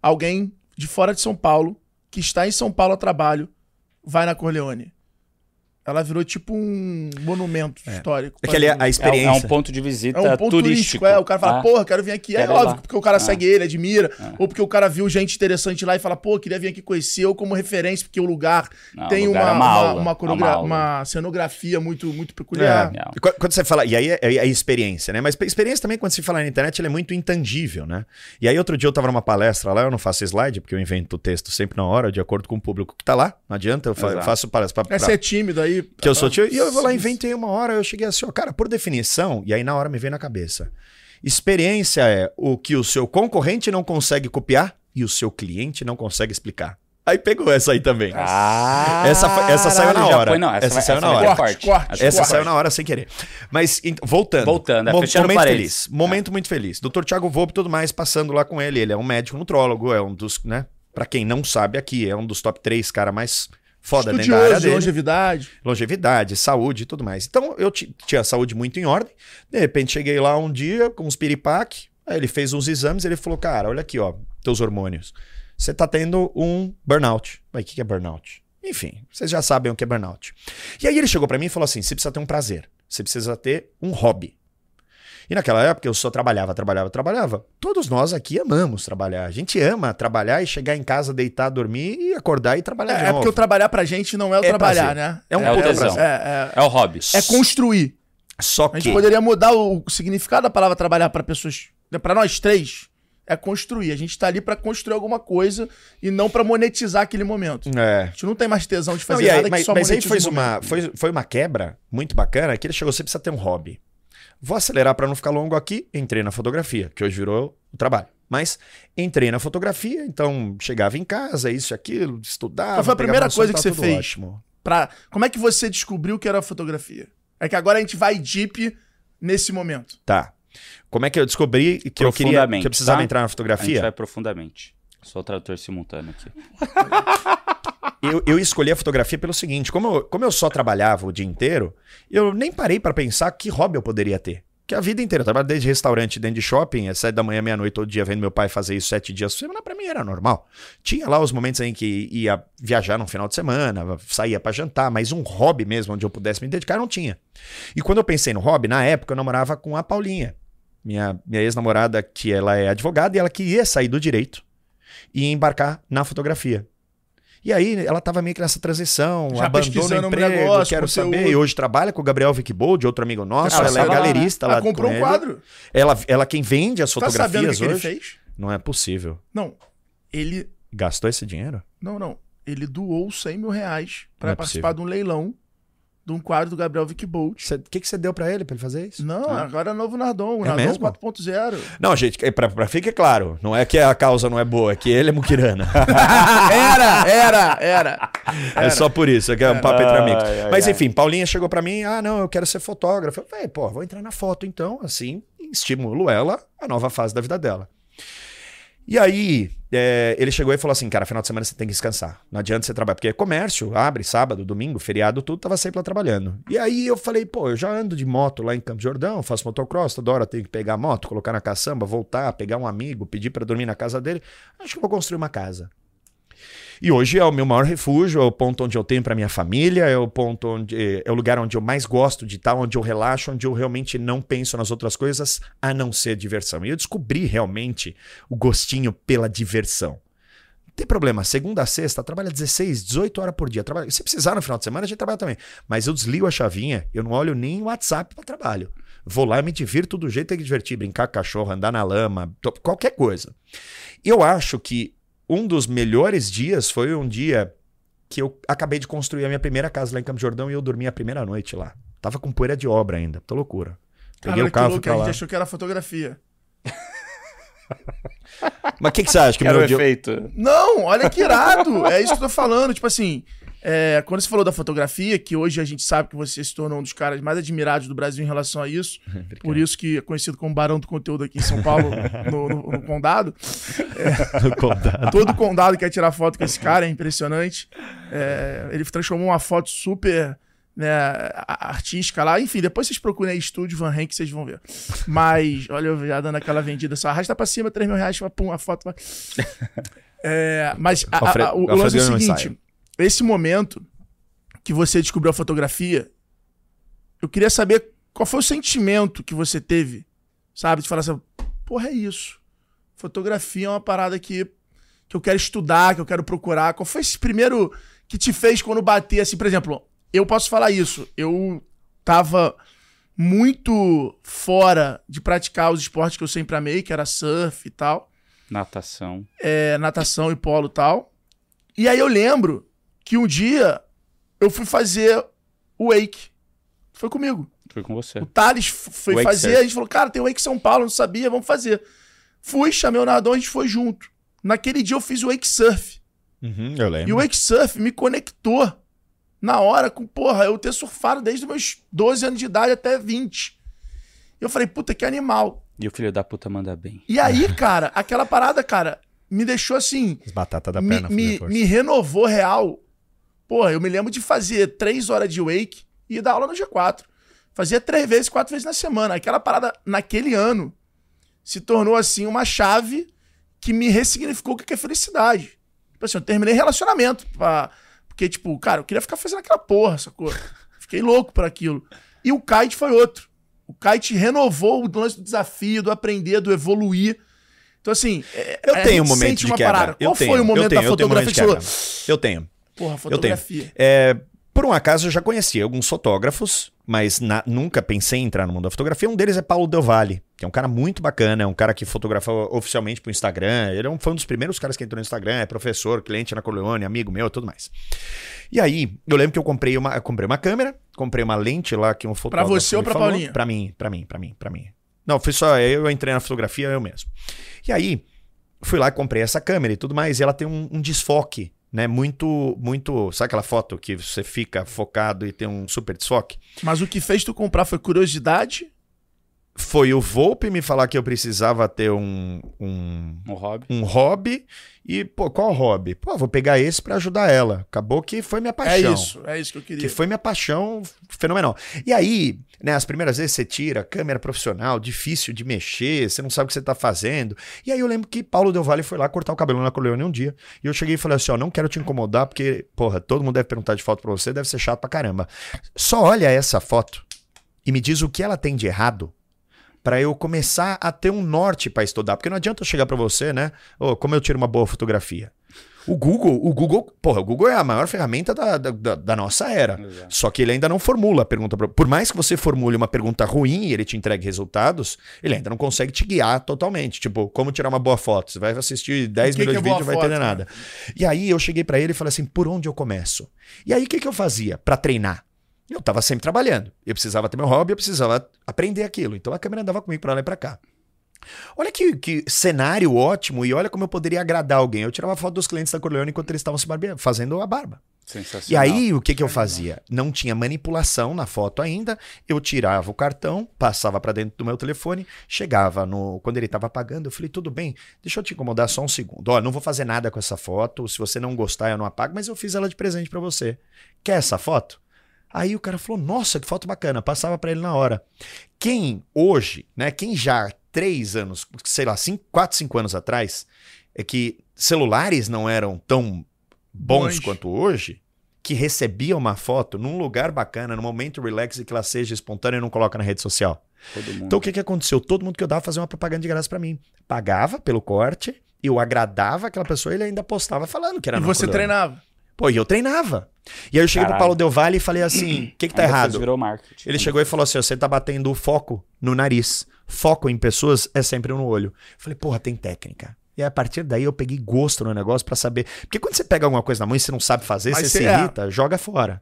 alguém de fora de São Paulo, que está em São Paulo a trabalho, vai na Corleone. Ela virou tipo um monumento histórico. É que ali a, a É, um- é experiência. um ponto de visita É um ponto turístico. turístico. é. O cara fala, Ah, porra, quero vir aqui. É óbvio, lá. porque o cara Ah. segue ele, admira. Ou porque o cara viu gente interessante lá e fala, pô, queria vir aqui conhecer. Ou como referência, porque o lugar Não, tem o lugar uma, é uma uma, uma, é uma cenografia muito, muito peculiar. E qu- Quando você fala, e aí é, é a experiência, né? Mas experiência também, quando se fala na internet, ela é muito intangível, né? E aí, outro dia eu tava numa palestra lá, eu não faço slide, porque eu invento o texto sempre na hora, de acordo com o público que tá lá. Não adianta, eu fa- Exato. faço palestra pra, É pra- ser tímido aí. Que eu sou tio. E eu vou lá, inventei uma hora, eu cheguei assim, ó, cara, por definição, e aí na hora me veio na cabeça. Experiência é o que o seu concorrente não consegue copiar e o seu cliente não consegue explicar. Aí pegou essa aí também. Ah, Essa essa saiu na hora. foi- não, essa, Essa saiu essa na hora. corte. Corte, Essa Corte. saiu na hora sem querer. Mas ent- voltando. Voltando, é, Mo- momento parênteses. feliz. Momento muito feliz. Dr. Thiago Volpe e tudo mais passando lá com ele. Ele é um médico nutrólogo, é um dos, né? Pra quem não sabe aqui, é um dos top 3 cara mais foda dentro da área Estudioso, de dele longevidade. longevidade, saúde e tudo mais. Então eu ti- tinha a saúde muito em ordem. De repente cheguei lá um dia com uns piripaque, aí ele fez uns exames, ele falou: "Cara, olha aqui, ó, teus hormônios. Você tá tendo um burnout". Aí, o que que é burnout? Enfim, vocês já sabem o que é burnout. E aí ele chegou pra mim e falou assim: você precisa ter um prazer, você precisa ter um hobby. E naquela época eu só trabalhava, trabalhava, trabalhava. Todos nós aqui amamos trabalhar. A gente ama trabalhar e chegar em casa, deitar, dormir e acordar e trabalhar É, de é novo. porque o trabalhar pra gente não é o É trabalhar, prazer. né? É um É o puta tesão. prazer. É, É o hobby. é, é construir. Só A gente que poderia mudar o, significado da palavra trabalhar pra pessoas. Pra nós três, é construir. A gente tá ali pra construir alguma coisa e não pra monetizar aquele momento. é, A gente não tem mais tesão de Não, fazer e aí, nada mas, que só mas aí o uma, foi, foi uma quebra muito bacana que ele chegou, você precisa ter um hobby. Vou acelerar para não ficar longo aqui, entrei na fotografia, que hoje virou o trabalho. Mas entrei na fotografia, então chegava em casa, isso e aquilo, estudava. Qual foi a primeira coisa tá que você tudo fez? Ótimo. Pra... Como é que você descobriu que era fotografia? É que agora a gente vai deep nesse momento. Tá. Como é que eu descobri que eu queria que eu precisava tá? entrar na A gente fotografia? vai profundamente. Sou tradutor simultâneo aqui. Eu, eu escolhi a fotografia pelo seguinte: como eu, como eu só trabalhava o dia inteiro, eu nem parei pra pensar que hobby eu poderia ter. Que a vida inteira, eu trabalho desde restaurante, dentro de shopping, às sete da manhã, meia-noite, todo dia, vendo meu pai fazer isso sete dias por semana, pra mim era normal. Tinha lá os momentos em que ia viajar no final de semana, saía pra jantar, mas um hobby mesmo, onde eu pudesse me dedicar, não tinha. E quando eu pensei no hobby, na época eu namorava com a Paulinha, minha, minha ex-namorada, que ela é advogada, e ela queria sair do direito e embarcar na fotografia. E aí ela tava meio que nessa transição, Já abandono o pesquisando um emprego, negócio, quero saber. E hoje trabalha com o Gabriel Vickbold, outro amigo nosso, Ah, ela é né? galerista lá Ela comprou com um quadro. Ela, ela quem vende as Tá sabendo o que, fotografias ele hoje. fez? Não é possível. Não. Ele. Gastou esse dinheiro? Não, não. Ele doou 100 mil reais Não é participar de um leilão de um quadro do Gabriel Vickbolt. O que, que você deu pra ele pra ele fazer isso? Não, agora é novo Nardon. O É Nardon mesmo? 4.0. Não, gente, é pra, pra fique claro, não é que a causa não é boa, é que ele é muquirana. era, era, era. É só por isso, é que é um papo entre amigos. ai, Mas ai. enfim, Paulinha chegou pra mim, ah, não, eu quero ser fotógrafo. Eu falei, pô, vou entrar na foto então, assim, estimulo ela a nova fase da vida dela. E aí, é, ele chegou e falou assim, cara, final de semana você tem que descansar. Não adianta você trabalhar, porque é comércio, abre sábado, domingo, feriado, tudo, tava sempre lá trabalhando. E aí eu falei, pô, eu já ando de moto lá em Campos de Jordão, faço motocross, toda hora tenho que pegar a moto, colocar na caçamba, voltar, pegar um amigo, pedir pra dormir na casa dele. Acho que vou construir uma casa. E hoje é o meu maior refúgio, é o ponto onde eu tenho para minha família, é o ponto onde é o lugar onde eu mais gosto de estar, onde eu relaxo, onde eu realmente não penso nas outras coisas a não ser diversão. E eu descobri realmente o gostinho pela diversão. Tem problema, segunda a sexta, trabalha 16, 18 horas por dia. Trabalha, se precisar no final de semana, a gente trabalha também. Mas eu desligo a chavinha, eu não olho nem o WhatsApp para trabalho. Vou lá e me divirto do jeito que tem que divertir, brincar com cachorro, andar na lama, qualquer coisa. Eu acho que um dos melhores dias foi um dia que eu acabei de construir a minha primeira casa lá em Campo de Jordão e eu dormi a primeira noite lá. Tava com poeira de obra ainda, tô loucura. Peguei Caralho, o carro, louco, a gente achou que era fotografia. Mas o que, que você acha? Que meu o dia... efeito. Não, olha que irado. é isso que eu tô falando. Tipo assim, é, quando você falou da fotografia, que hoje a gente sabe que você se tornou um dos caras mais admirados do Brasil em relação a isso. por isso que é conhecido como Barão do Conteúdo aqui em São Paulo, no, no- no Condado. No condado. Todo condado quer tirar foto com esse cara, é impressionante. É, ele transformou uma foto super né, artística lá. Enfim, depois vocês procurem aí Estúdio Van Henk, vocês vão ver. Mas, olha, eu já dando aquela vendida só. Arrasta pra cima, 3 mil reais, pum, a foto vai. É, mas a- a- a- o, o lance é o seguinte. Esse momento que você descobriu a fotografia, eu queria saber qual foi o sentimento que você teve, sabe? De falar assim, porra, é isso. Fotografia é uma parada que, que eu quero estudar, que eu quero procurar. Qual foi esse primeiro que te fez quando bater, assim, por exemplo, eu posso falar isso, eu tava muito fora de praticar os esportes que eu sempre amei, que era surf e tal Natação. é, natação e polo e tal. E aí eu lembro que um dia eu fui fazer o wake. Foi comigo. Foi com você. O Thales foi Wake fazer, surf. a gente falou, cara, tem wake São Paulo, não sabia, vamos fazer. Fui, chamei o Nardon, a gente foi junto. Naquele dia eu fiz o wake surf. Uhum, eu E lembro. o wake surf me conectou na hora com, porra, eu ter surfado desde os meus 12 anos de idade até 20. Eu falei, puta, que animal. E o filho da puta manda bem. E aí, cara, aquela parada, cara, me deixou assim, As batatas da me, perna. me, me renovou real. Porra, eu me lembro de fazer três horas de wake e dar aula no G4. Fazia três vezes, quatro vezes na semana. Aquela parada, naquele ano, se tornou, assim, uma chave que me ressignificou o que é felicidade. Tipo assim, eu terminei relacionamento. Pra... Porque, tipo, cara, eu queria ficar fazendo aquela porra, sacou? Fiquei louco por aquilo. E o kite foi outro. O kite renovou o lance do desafio, do aprender, do evoluir. Então, assim. Eu tenho um momento de quebra. parada. Eu Qual tenho, foi o eu momento tenho, da eu tenho um momento fotografia de que você falou? quebra. Eu tenho. Porra, Eu tenho. fotografia. É, por um acaso eu já conhecia alguns fotógrafos, mas na- nunca pensei em entrar no mundo da fotografia. Um deles é Paulo Del Valle, que é um cara muito bacana, é um cara que fotografa oficialmente pro Instagram. Ele é um, foi um dos primeiros caras que entrou no Instagram, é professor, cliente na Corleone, amigo meu, tudo mais. E aí, eu lembro que eu comprei uma, eu comprei uma câmera, comprei uma lente lá que um fotógrafo você ou pra falou. Paulinha? Pra mim, pra mim, pra mim, pra mim. Não, foi só eu entrei na fotografia eu mesmo. E aí, fui lá e comprei essa câmera e tudo mais, e ela tem um, um desfoque, né? Muito, muito. Sabe aquela foto que você fica focado e tem um super desfoque? Mas o que fez tu comprar foi curiosidade? Foi o Volpe me falar que eu precisava ter um, um, Um hobby. um hobby. E, pô, qual hobby? Pô, vou pegar esse pra ajudar ela. Acabou que foi minha É paixão. isso, é isso que eu queria. Que foi minha paixão fenomenal. E aí, né, as primeiras vezes você tira câmera profissional, difícil de mexer, você não sabe o que você tá fazendo. E aí eu lembro que Paulo Del Valle foi lá cortar o cabelo na Corleone um dia. E eu cheguei e falei assim: ó, não quero te incomodar, porque, porra, todo mundo deve perguntar de foto pra você, deve ser chato pra caramba. Só olha essa foto e me diz o que ela tem de errado. Pra eu começar a ter um norte pra estudar. Porque não adianta eu chegar pra você, né? Ô, como eu tiro uma boa fotografia. O Google, o Google, porra, o Google é a maior ferramenta da, da, da- nossa era. Exato. Só que ele ainda não formula a pergunta. Por mais que você formule uma pergunta ruim e ele te entregue resultados, ele ainda não consegue te guiar totalmente. Tipo, como tirar uma boa foto? Você vai assistir 10 O que milhões que de é boa vídeos e não vai entender nada. E aí eu cheguei pra ele e falei assim: por onde eu começo? E aí o que, que eu fazia pra treinar? Eu tava sempre trabalhando. Eu precisava ter meu hobby, eu precisava aprender aquilo. Então a câmera andava comigo pra lá e pra cá. Olha que, que cenário ótimo e olha como eu poderia agradar alguém. Eu tirava foto dos clientes da Corleone enquanto eles estavam se barbeando, fazendo a barba. Sensacional. E aí, o que, que eu fazia? Não tinha manipulação na foto ainda. Eu tirava o cartão, passava pra dentro do meu telefone, chegava no. Quando ele tava apagando, eu falei: tudo bem, deixa eu te incomodar só um segundo. Ó, não vou fazer nada com essa foto. Se você não gostar, eu não apago, mas eu fiz ela de presente pra você. Quer essa foto? Aí o cara falou: nossa, que foto bacana. Passava pra ele na hora. Quem hoje, né? Quem já há três anos, sei lá, cinco, quatro, cinco anos atrás, é que celulares não eram tão bons quanto hoje, que recebia uma foto num lugar bacana, num momento relax e que ela seja espontânea e não coloca na rede social. Então o que, que aconteceu? Todo mundo que eu dava fazia uma propaganda de graça pra mim. Pagava pelo corte, eu agradava aquela pessoa e ele ainda postava falando que era E você treinava. Pô, e eu treinava. E aí eu cheguei pro Caralho. Paulo Del Valle e falei assim: o que, que tá Aí errado? Virou marketing. Ele chegou e falou assim: você tá batendo o foco no nariz. Foco em pessoas é sempre no olho. Eu falei, porra, tem técnica. E aí, a partir daí eu peguei gosto no negócio pra saber. Porque quando você pega alguma coisa na mão e você não sabe fazer, Mas você se é. irrita, joga fora.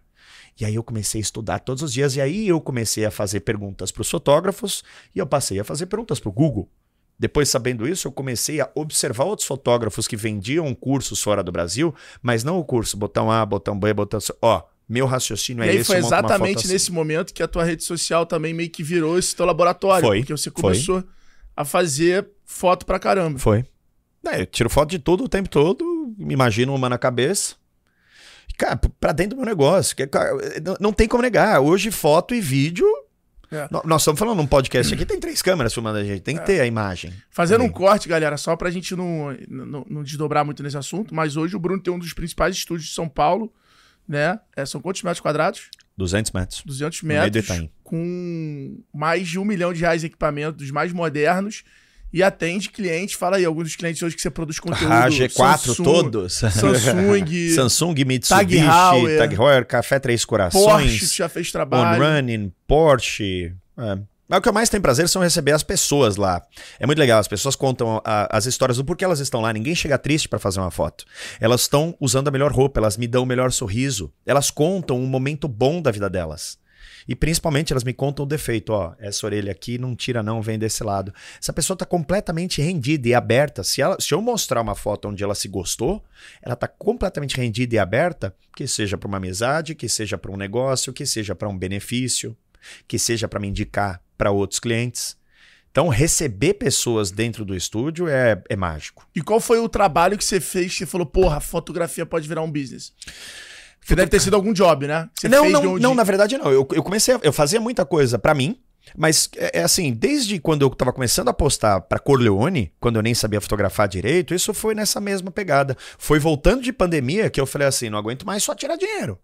E aí eu comecei a estudar todos os dias. E aí eu comecei a fazer perguntas pros fotógrafos e eu passei a fazer perguntas pro Google. Depois, sabendo isso, eu comecei a observar outros fotógrafos que vendiam cursos fora do Brasil, mas não o curso, botão A, botão B, botão C. Ó, meu raciocínio é e aí esse. foi exatamente assim. nesse momento que a tua rede social também meio que virou esse teu laboratório. Foi, Porque você foi. começou a fazer foto pra caramba. Foi. É, eu tiro foto de tudo o tempo todo, me imagino uma na cabeça. Cara, pra dentro do meu negócio. não, não tem como negar. Hoje, foto e vídeo. É. Nós estamos falando num podcast aqui, tem três câmeras filmando a gente, tem que ter a imagem. Fazendo um Também. corte, galera, só pra gente não, não, não desdobrar muito nesse assunto, mas hoje o Bruno tem um dos principais estúdios de São Paulo, né? É, são quantos metros quadrados? 200 metros. 200 No meio do metros, com mais de um milhão de reais em equipamento, dos mais modernos, e atende clientes. Fala aí, alguns dos clientes hoje que você produz conteúdo. Ah, G4 Samsung, todos. Samsung, Samsung, Mitsubishi, Tag Heuer. Tag Heuer, Café Três Corações, Porsche, já fez On trabalho. Running, Porsche. É. Mas o que eu mais tenho prazer são receber as pessoas lá. É muito legal, as pessoas contam a- as histórias do porquê elas estão lá. Ninguém chega triste pra fazer uma foto. Elas estão usando a melhor roupa, elas me dão o melhor sorriso. Elas contam um momento bom da vida delas. E principalmente elas me contam o defeito, ó, essa orelha aqui não tira não, vem desse lado. Essa pessoa tá completamente rendida e aberta. Se, ela, se eu mostrar uma foto onde ela se gostou, ela tá completamente rendida e aberta, que seja para uma amizade, que seja para um negócio, que seja para um benefício, que seja para me indicar para outros clientes. Então, receber pessoas dentro do estúdio é, é mágico. E qual foi o trabalho que você fez que você falou, porra, fotografia pode virar um business? Você deve ter sido algum job, né? Você não, fez não, onde- não, na verdade não. Eu, eu comecei, a- eu fazia muita coisa pra mim, Mas é, é assim, desde quando eu tava começando a postar pra Corleone, quando eu nem sabia fotografar direito, isso foi nessa mesma pegada. Foi voltando de pandemia que eu falei assim: não aguento mais só tirar dinheiro.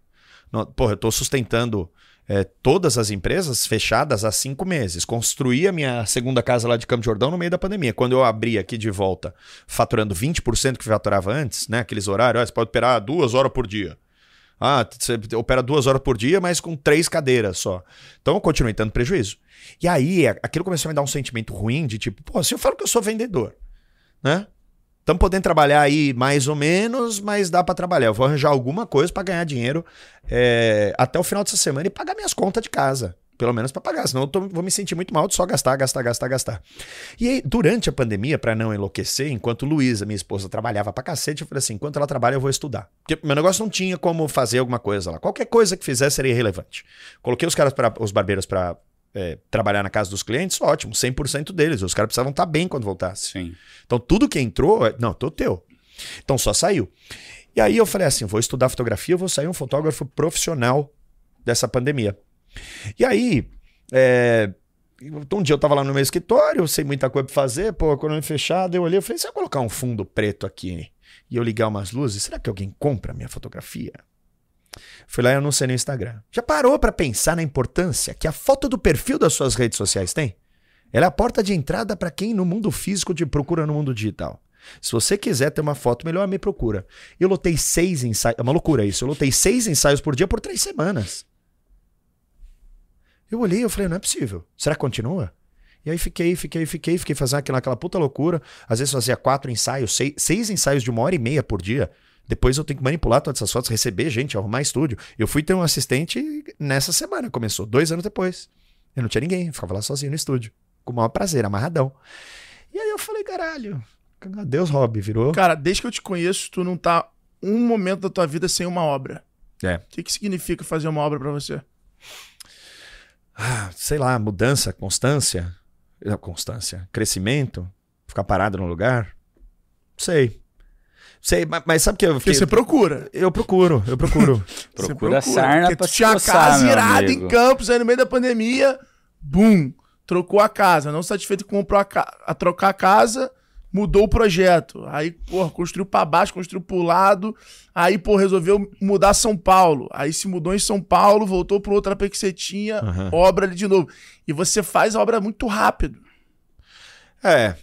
Não, porra, eu tô sustentando é, todas as empresas fechadas há cinco meses. Construí a minha segunda casa lá de Campo de Jordão no meio da pandemia. Quando eu abri aqui de volta, faturando 20% que faturava antes, né? Aqueles horários, ó, você pode operar duas horas por dia. Ah, você opera duas horas por dia, mas com três cadeiras só. Então eu continuei tendo prejuízo. E aí, aquilo começou a me dar um sentimento ruim de tipo, pô, se eu falo que eu sou vendedor, né? Estamos podendo trabalhar aí mais ou menos, mas dá para trabalhar. Eu vou arranjar alguma coisa para ganhar dinheiro é, até o final dessa semana e pagar minhas contas de casa. Pelo menos para pagar, senão eu tô, vou me sentir muito mal de só gastar, gastar, gastar, gastar. E aí, durante a pandemia, para não enlouquecer, enquanto Luísa, minha esposa, trabalhava pra cacete, eu falei assim: enquanto ela trabalha, eu vou estudar. Porque meu negócio não tinha como fazer alguma coisa lá. Qualquer coisa que fizesse seria relevante. Coloquei os caras, para os barbeiros, para é, trabalhar na casa dos clientes, ótimo, 100% deles. Os caras precisavam estar tá bem quando voltasse. Sim. Então tudo que entrou, é, não, tô teu. Então só saiu. E aí eu falei assim, vou estudar fotografia, vou sair um fotógrafo profissional dessa pandemia. E aí, é, um dia eu tava lá no meu escritório, sei muita coisa pra fazer, pô, eu fechado, eu olhei, eu falei, se eu colocar um fundo preto aqui e eu ligar umas luzes, será que alguém compra minha fotografia? Fui lá e anunciei no Instagram. Já parou para pensar na importância que a foto do perfil das suas redes sociais tem? Ela é a porta de entrada para quem no mundo físico te procura no mundo digital. Se você quiser ter uma foto melhor, me procura. Eu lotei seis ensaios. É uma loucura isso. Eu lotei seis ensaios por dia por três semanas. Eu olhei e falei, não é possível. Será que continua? E aí fiquei, fiquei, fiquei, fiquei fazendo aquela, aquela puta loucura. Às vezes fazia quatro ensaios, seis, seis ensaios de uma hora e meia por dia. Depois eu tenho que manipular todas essas fotos, receber gente, arrumar estúdio. Eu fui ter um assistente nessa semana, começou dois anos depois. Eu não tinha ninguém, eu ficava lá sozinho no estúdio. Com o maior prazer, amarradão. E aí eu falei, caralho, Deus hobby, virou. Cara, desde que eu te conheço, tu não tá um momento da tua vida sem uma obra. É. O que, que significa fazer uma obra para você? Ah, sei lá, mudança, constância. Constância. Crescimento. Ficar parado no lugar. Sei. Sei, mas, mas sabe que eu fiquei... Porque você procura. Eu procuro, eu procuro. procura, procura sarna Porque pra tinha casa irada em Campos, aí no meio da pandemia, bum, trocou a casa. Não satisfeito com a, a trocar a casa, mudou o projeto. Aí, pô, construiu para baixo, construiu pro lado. Aí, pô, resolveu mudar São Paulo. Aí se mudou em São Paulo, voltou para outra pequecetinha, uhum. obra ali de novo. E você faz a obra muito rápido. É.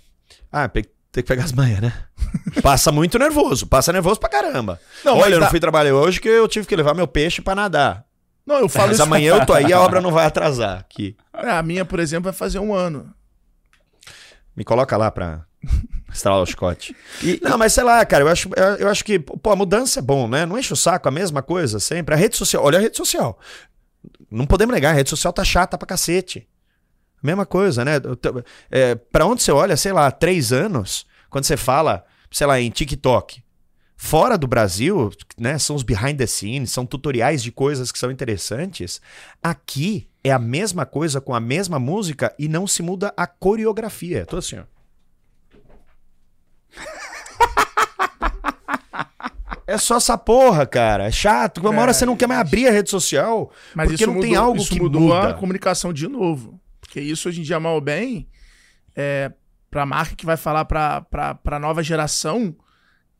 Ah, tem que pegar as manhas, né? Passa muito nervoso, passa nervoso pra caramba. Não, Olha, eu não fui trabalhar hoje que eu tive que levar meu peixe para nadar. Não, eu falo Mas isso... amanhã eu tô aí a obra não vai atrasar aqui. É, a minha, por exemplo, vai fazer um ano. Me coloca lá pra estralar o chicote. E, não, mas sei lá, cara, eu acho, eu acho que, pô, a mudança é bom, né? Não enche o saco a mesma coisa sempre. A rede social, olha a rede social. Não podemos negar, a rede social tá chata pra cacete. Mesma coisa, né? É, pra onde você olha, sei lá, três anos, quando você fala, sei lá, em TikTok. Fora do Brasil, né, são os behind the scenes, são tutoriais de coisas que são interessantes. Aqui é a mesma coisa com a mesma música e não se muda a coreografia. Tô assim, ó. É só essa porra, cara. É chato. Uma é, hora você não quer mais abrir a rede social. Mas porque não mudou, tem algo isso que mudou muda. a comunicação de novo. Porque isso hoje em dia, mal ou bem, é, pra marca que vai falar pra, pra, pra nova geração,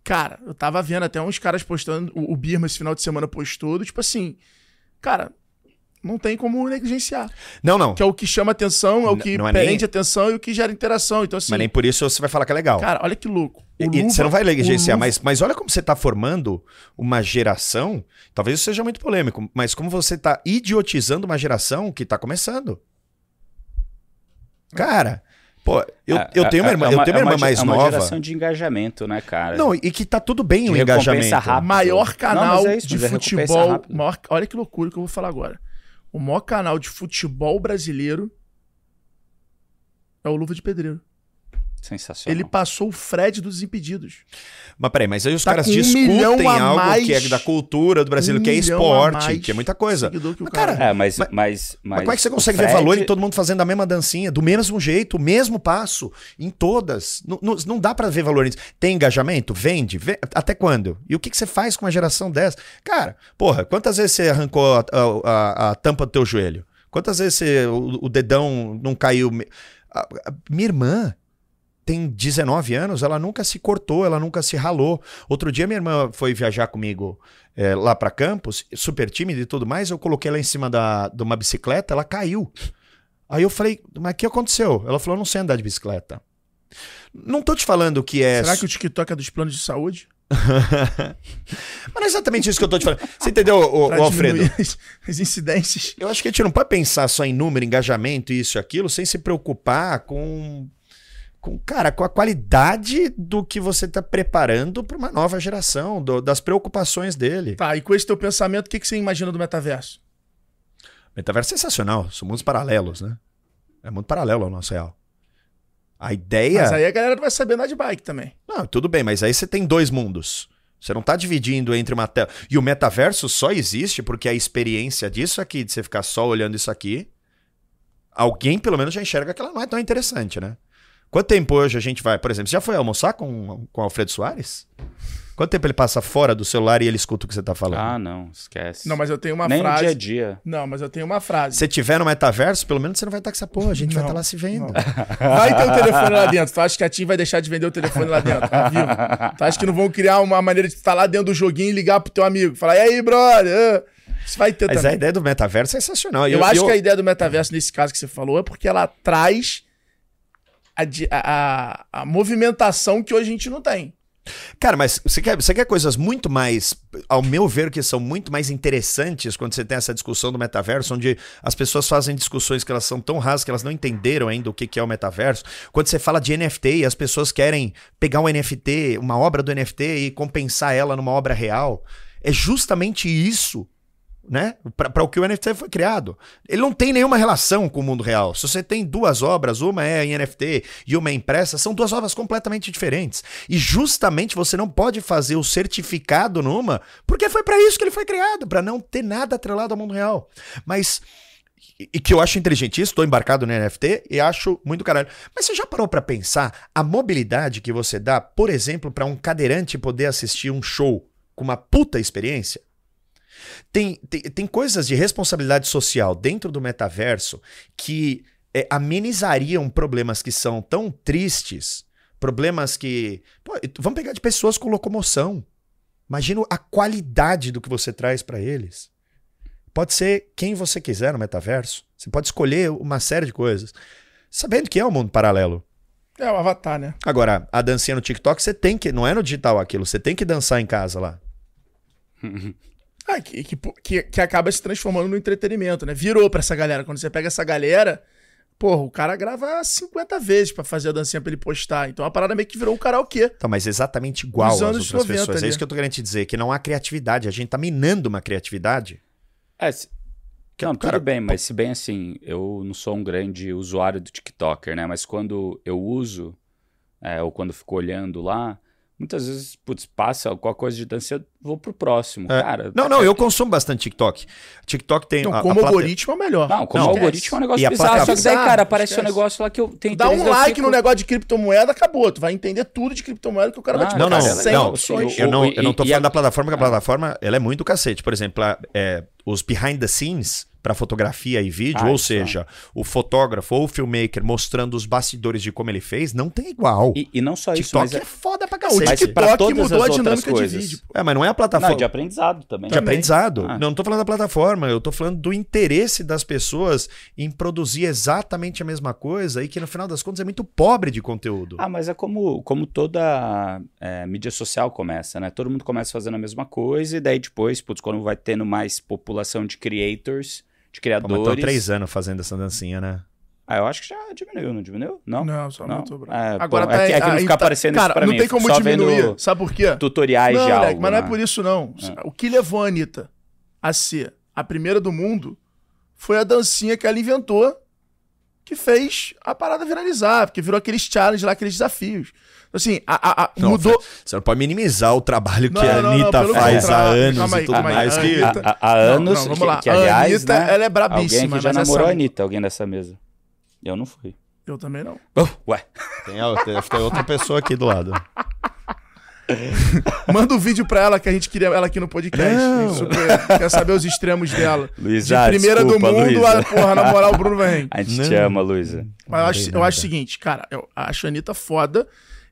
cara, eu tava vendo até uns caras postando, o, o Birma esse final de semana postou, tipo assim, cara, não tem como negligenciar. Não, não. Que é o que chama atenção, é o que não é prende nem... atenção e o que gera interação. Então, assim. Mas nem por isso você vai falar que é legal. Cara, olha que louco. E, você não vai negligenciar, Luva... mas, mas olha como você está formando uma geração. Talvez isso seja muito polêmico, mas como você está idiotizando uma geração que está começando. Cara, Pô, eu, é, eu tenho uma é, irmã, é uma, eu tenho uma, irmã uma, mais nova. É uma geração de engajamento, né, cara? Não, e que tá tudo bem de o engajamento. Rápido. Maior canal não, é isso, de futebol. Maior, olha que loucura que eu vou falar agora. O maior canal de futebol brasileiro é o Luva de Pedreiro. Sensacional. Ele passou o Fred dos Impedidos. Mas peraí, mas aí os tá caras discutem um algo mais, que é da cultura do Brasil, um que é esporte, que é muita coisa. Mas, cara, é, mas, mas, mas, mas, como é que você consegue Fred... ver valor em todo mundo fazendo a mesma dancinha, do mesmo jeito, o mesmo passo, em todas? Não, não, não dá para ver valor nisso. Tem engajamento? Vende? Vende. Até quando? E o que, que você faz com uma geração dessa? Cara, porra, quantas vezes você arrancou a, a, a, a tampa do teu joelho? Quantas vezes você- o, o dedão não caiu? Me- a- a- minha irmã tem 19 anos, ela nunca se cortou, ela nunca se ralou. Outro dia minha irmã foi viajar comigo é, lá pra Campos, super tímida e tudo mais, eu coloquei ela em cima da, de uma bicicleta, ela caiu. Aí eu falei, mas o que aconteceu? Ela falou, eu não sei andar de bicicleta. Não tô te falando que é... Será que o TikTok é dos planos de saúde? Mas não é exatamente isso que eu tô te falando. Você entendeu, Pra ô, Alfredo? as, as incidências. Eu acho que a gente não pode pensar só em número, engajamento, isso e aquilo, sem se preocupar com, com cara, com a qualidade do que você está preparando para uma nova geração, do- das preocupações dele. Tá, e com esse teu pensamento, o que, que você imagina do metaverso? Metaverso é sensacional, são mundos paralelos, né? É muito paralelo ao nosso real. A ideia. Mas aí a galera não vai saber andar de bike também. Não, tudo bem, mas aí você tem dois mundos. Você não tá dividindo entre uma tela. E o metaverso só existe porque a experiência disso aqui, de você ficar só olhando isso aqui, alguém pelo menos já enxerga que ela não é tão interessante, né? Quanto tempo hoje a gente vai, por exemplo, você já foi almoçar com, com o Alfredo Soares? Quanto tempo ele passa fora do celular e ele escuta o que você tá falando? Ah, não, esquece. Não, mas eu tenho uma Nem frase. no dia a dia. Não, mas eu tenho uma frase. Se você tiver no metaverso, pelo menos você não vai estar com essa porra, a gente vai Não, estar lá se vendo. não. Vai ter o telefone lá dentro. Tu acha que a TIM vai deixar de vender o telefone lá dentro? Vivo? Tu acha que não vão criar uma maneira de estar lá dentro do joguinho e ligar pro teu amigo? Falar, e aí, brother? Ah, Isso vai ter Mas a também. ideia do metaverso é sensacional. E Eu, acho eu- que a ideia do metaverso, nesse caso que você falou, é porque ela traz a, a- a movimentação que hoje a gente não tem. Cara, mas você quer, você quer coisas muito mais, ao meu ver, que são muito mais interessantes quando você tem essa discussão do metaverso, onde as pessoas fazem discussões que elas são tão rasas que elas não entenderam ainda o que, que é o metaverso. Quando você fala de NFT e as pessoas querem pegar um NFT, uma obra do NFT e compensar ela numa obra real, é justamente isso. Né? Para o que o NFT foi criado. Ele não tem nenhuma relação com o mundo real. Se você tem duas obras, uma é em NFT e uma é impressa, são duas obras completamente diferentes. E justamente você não pode fazer o certificado numa, porque foi para isso que ele foi criado, para não ter nada atrelado ao mundo real. Mas e que eu acho inteligente isso, estou embarcado no NFT e acho muito caralho. Mas você já parou para pensar a mobilidade que você dá, por exemplo, para um cadeirante poder assistir um show com uma puta experiência? Tem, tem, tem coisas de responsabilidade social dentro do metaverso que é, amenizariam problemas que são tão tristes, problemas que. Pô, vamos pegar de pessoas com locomoção. Imagina a qualidade do que você traz para eles. Pode ser quem você quiser no metaverso. Você pode escolher uma série de coisas. Sabendo que é um mundo paralelo. É o avatar, né? Agora, a dancinha no TikTok, você tem que. Não é no digital aquilo, você tem que dançar em casa lá. Ah, que, que, que, que acaba se transformando no entretenimento, né? Virou pra essa galera. Quando você pega essa galera, porra, o cara grava 50 vezes pra fazer a dancinha pra ele postar. Então a parada meio que virou o karaokê. Tá, mas exatamente igual às anos outras 90 pessoas. É ali. isso que eu tô querendo te dizer, que não há criatividade. A gente tá minando uma criatividade. É, se- não, tudo cara, bem, mas se bem assim, eu não sou um grande usuário do TikToker, né? Mas quando eu uso, é, ou quando fico olhando lá, muitas vezes, putz, passa alguma coisa de dança, eu vou pro próximo, É. cara. Não, não, eu consumo bastante TikTok. TikTok tem. Então, a- a como plata- algoritmo é o melhor. Não, como Não, algoritmo é um negócio E a bizarro. Só que daí, cara, aparece um Esquece. negócio lá que eu tenho Dá um like fico- no negócio de criptomoeda, acabou. Tu vai entender tudo de criptomoeda que o cara vai te Ah, Não, não, botar cara, 100 legal. não. opções. Eu não, eu não tô E- e falando a- da plataforma, porque a plataforma ela é muito do cacete. Por exemplo, a- é, os behind the scenes para fotografia e vídeo, Ah, ou seja, o fotógrafo ou o filmmaker mostrando os bastidores de como ele fez, não tem igual. E, e não só isso, TikTok mas é é, foda pra cacete. Mas TikTok pra todas mudou as a dinâmica de coisas. vídeo. É, mas não é a plataforma. não, de aprendizado também. de Também. aprendizado. Ah. Não, não tô falando da plataforma, eu tô falando do interesse das pessoas em produzir exatamente a mesma coisa e que no final das contas é muito pobre de conteúdo. Ah, mas é como, como toda é, mídia social começa, né? Todo mundo começa fazendo a mesma coisa e daí depois, putz, quando vai tendo mais população de creators, de Pô, mas criadores... três anos fazendo essa dancinha, né? Ah, eu acho que já diminuiu, não diminuiu? Não? Não, só não, bravo. É, Agora bom, tá é que, é que não fica tá- aparecendo Cara, isso pra não mim. tem eu fico como só diminuir. Sabe por quê? tutoriais não, de moleque, algo, mas não é né? por isso, não. É. O que levou a Anitta a ser a primeira do mundo foi a dancinha que ela inventou que fez a parada viralizar, porque virou aqueles challenges lá, aqueles desafios. Assim, a, a- a- Não, mudou. Você não pode minimizar o trabalho Não, que a não, não, Anitta pelo faz há anos Calma aí, e tudo aí. mais. Que... Anitta- Há, há Não, anos, não, vamos que, lá. que, A aliás, Anitta, né, ela é brabíssima, alguém aqui já mas essa- namorou a Anitta, alguém dessa mesa. Eu não fui. Eu também não. Oh, ué. Tem, tem, tem outra pessoa aqui do lado. Manda um vídeo pra ela que a gente queria ela aqui no podcast. Não. Super- quer saber os extremos dela. Luísa, De primeira desculpa, do mundo, Luísa. a, porra, na moral, o Bruno vai A gente te Não. ama, Luísa. Mas eu acho, Não eu acho o seguinte, cara, eu acho a Anitta foda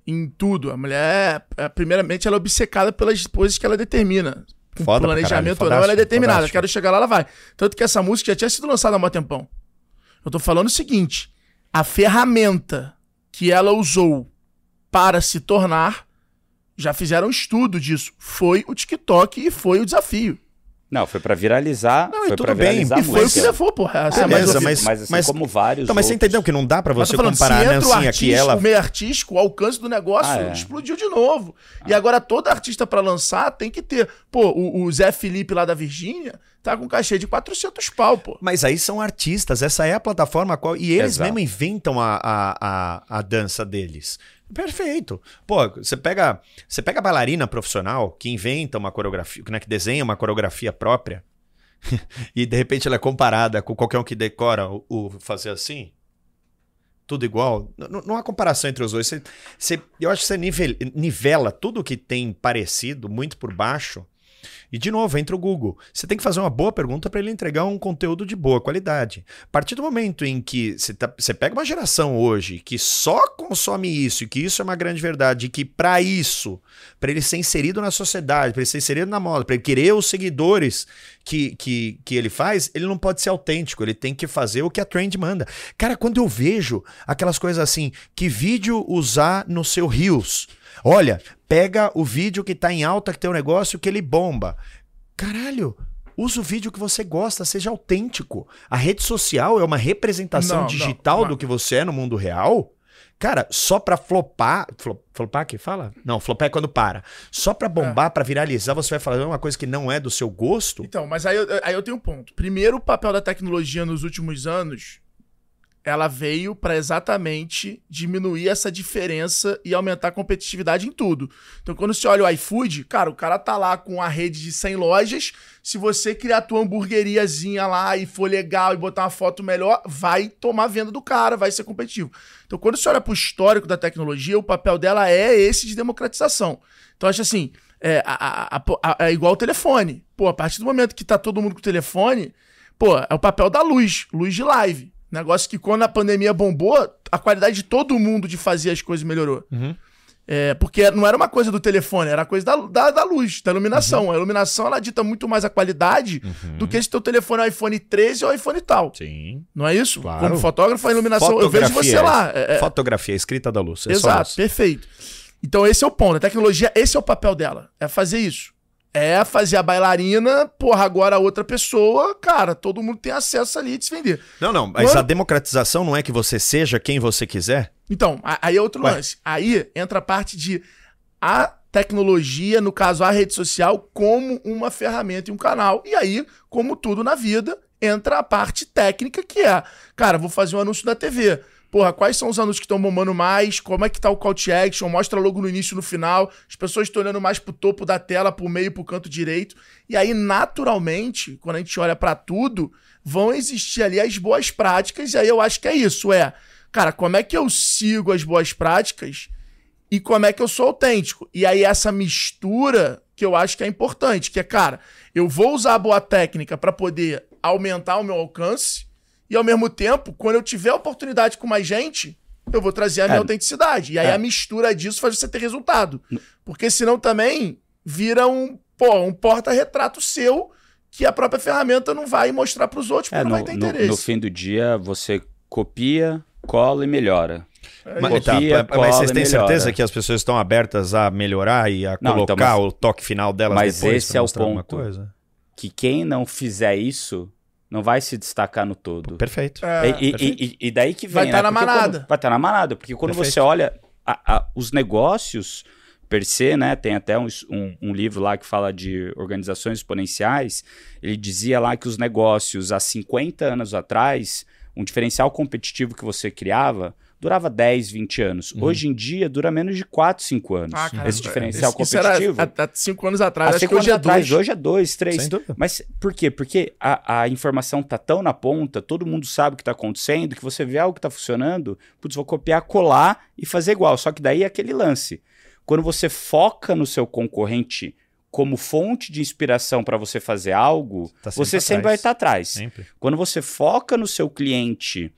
em tudo. A mulher, é, primeiramente, ela é obcecada pelas coisas que ela determina. Com Foda planejamento ou não, ela é determinada. fodástico. Quero chegar lá, ela vai. Tanto que essa música já tinha sido lançada há um tempão. Eu tô falando o seguinte: a ferramenta que ela usou para se tornar, já fizeram um estudo disso. Foi o TikTok e foi o desafio. Não, foi pra viralizar. Não, e foi bem, viralizar E a foi o que levou, porra. A mais Beleza, mas- Mas assim mas- como vários Então, mas você entendeu que não dá pra Mas você falando, comparar a se entra o Nancinha artista, que ela o meio artístico, o alcance do negócio Ah, é. explodiu de novo. E agora todo artista pra lançar tem que ter. Pô, o, o Zé Felipe lá da Virgínia tá com cachê de 400 pau, pô. Mas aí são artistas, essa é a plataforma a qual. E eles Exato. mesmo inventam a, a, a, a dança deles. Perfeito. Pô, você pega, você pega a bailarina profissional que inventa uma coreografia, né, que desenha uma coreografia própria, e de repente ela é comparada com qualquer um que decora o, o fazer assim. Tudo igual. Não há comparação entre os dois. Você, você- eu acho que você nivel- nivela tudo que tem parecido muito por baixo. E, de novo, entra o Google. Você tem que fazer uma boa pergunta para ele entregar um conteúdo de boa qualidade. A partir do momento em que você, tá- você pega uma geração hoje que só consome isso e que isso é uma grande verdade, e que para isso, para ele ser inserido na sociedade, para ele ser inserido na moda, para ele querer os seguidores que, que, que ele faz, ele não pode ser autêntico, ele tem que fazer o que a trend manda. Cara, quando eu vejo aquelas coisas assim, que vídeo usar no seu Reels? Olha, pega o vídeo que tá em alta, que tem um negócio que ele bomba. Caralho, usa o vídeo que você gosta, seja autêntico. A rede social é uma representação Não, não, digital não. do que você é no mundo real? Cara, só pra flopar. Flo, flopar que fala? Não, flopar é quando para. Só pra bombar, pra viralizar, você vai falar uma coisa que não é do seu gosto? Então, mas aí eu, aí eu tenho um ponto. Primeiro, o papel da tecnologia nos últimos anos, ela veio pra exatamente diminuir essa diferença e aumentar a competitividade em tudo. Então, quando você olha o iFood, cara, o cara tá lá com a rede de 100 lojas. Se você criar a tua hamburgueriazinha lá e for legal e botar uma foto melhor, vai tomar venda do cara, vai ser competitivo. Então, quando você olha pro histórico da tecnologia, o papel dela é esse de democratização. Então, acho assim, é, a- a- a- é igual o telefone. Pô, a partir do momento que tá todo mundo com o telefone, pô, é o papel da luz, luz de live. Negócio que quando a pandemia bombou, a qualidade de todo mundo de fazer as coisas melhorou. Uhum. É, porque não era uma coisa do telefone, era coisa da, da, da luz, da iluminação. A iluminação, ela dita muito mais a qualidade do que se teu telefone é iPhone 13 ou iPhone tal. Sim. Não é isso? Claro. Como fotógrafo, a iluminação, eu vejo você lá. É- é- Fotografia, escrita da luz. é Exato, perfeito. Então esse é o ponto. A tecnologia, esse é o papel dela. É fazer isso. É fazer a bailarina, porra, agora a outra pessoa, cara, todo mundo tem acesso ali de se vender. Não, não, mas Quando- a democratização não é que você seja quem você quiser? Então, aí é outro Ué. lance. Aí entra a parte de a tecnologia, no caso a rede social, como uma ferramenta e um canal. E aí, como tudo na vida, entra a parte técnica que é, cara, vou fazer um anúncio da TV. Porra, quais são os anúncios que estão bombando mais? Como é que tá o call to action? Mostra logo no início e no final. As pessoas estão olhando mais pro topo da tela, pro meio, pro canto direito. E aí, naturalmente, quando a gente olha pra tudo, vão existir ali as boas práticas. E aí eu acho que é isso, é, cara, como é que eu sigo as boas práticas e como é que eu sou autêntico? E aí essa mistura que eu acho que é importante, que é, cara, eu vou usar a boa técnica pra poder aumentar o meu alcance e ao mesmo tempo, quando eu tiver oportunidade com mais gente, eu vou trazer a minha É. autenticidade. E aí É. a mistura disso faz você ter resultado. Porque senão também vira um, pô, um porta-retrato seu que a própria ferramenta não vai mostrar pros outros porque É, não no, vai ter no- interesse. no fim do dia, você copia, cola e melhora. Mas, tá, Copia, mas vocês têm melhora. certeza que as pessoas estão abertas a melhorar e a Não, colocar então, mas- o toque final delas mas depois esse é o ponto. coisa? Que quem não fizer isso não vai se destacar no todo. Perfeito. É, e, perfeito. e- e daí que vem. Vai tá né? na Porque manada. quando- vai estar na manada. Porque quando Perfeito. você olha a- a- os negócios per se, né? Tem até um, um- um livro lá que fala de organizações exponenciais. Ele dizia lá que os negócios há 50 anos atrás, um diferencial competitivo que você criava. Durava 10, 20 anos. Uhum. Hoje em dia, dura menos de 4, 5 anos. Ah, cara, esse diferencial isso- isso era competitivo. há, há cinco anos atrás. Há acho cinco que hoje anos é atrás, dois. hoje é dois, três. Sem dúvida. Mas por quê? Porque a, a informação tá tão na ponta, todo mundo sabe o que tá acontecendo, que você vê algo que tá funcionando, putz, vou copiar, colar e fazer igual. Só que daí é aquele lance. Quando você foca no seu concorrente como fonte de inspiração para você fazer algo, Tá sempre você sempre vai estar atrás. Sempre. Quando você foca no seu cliente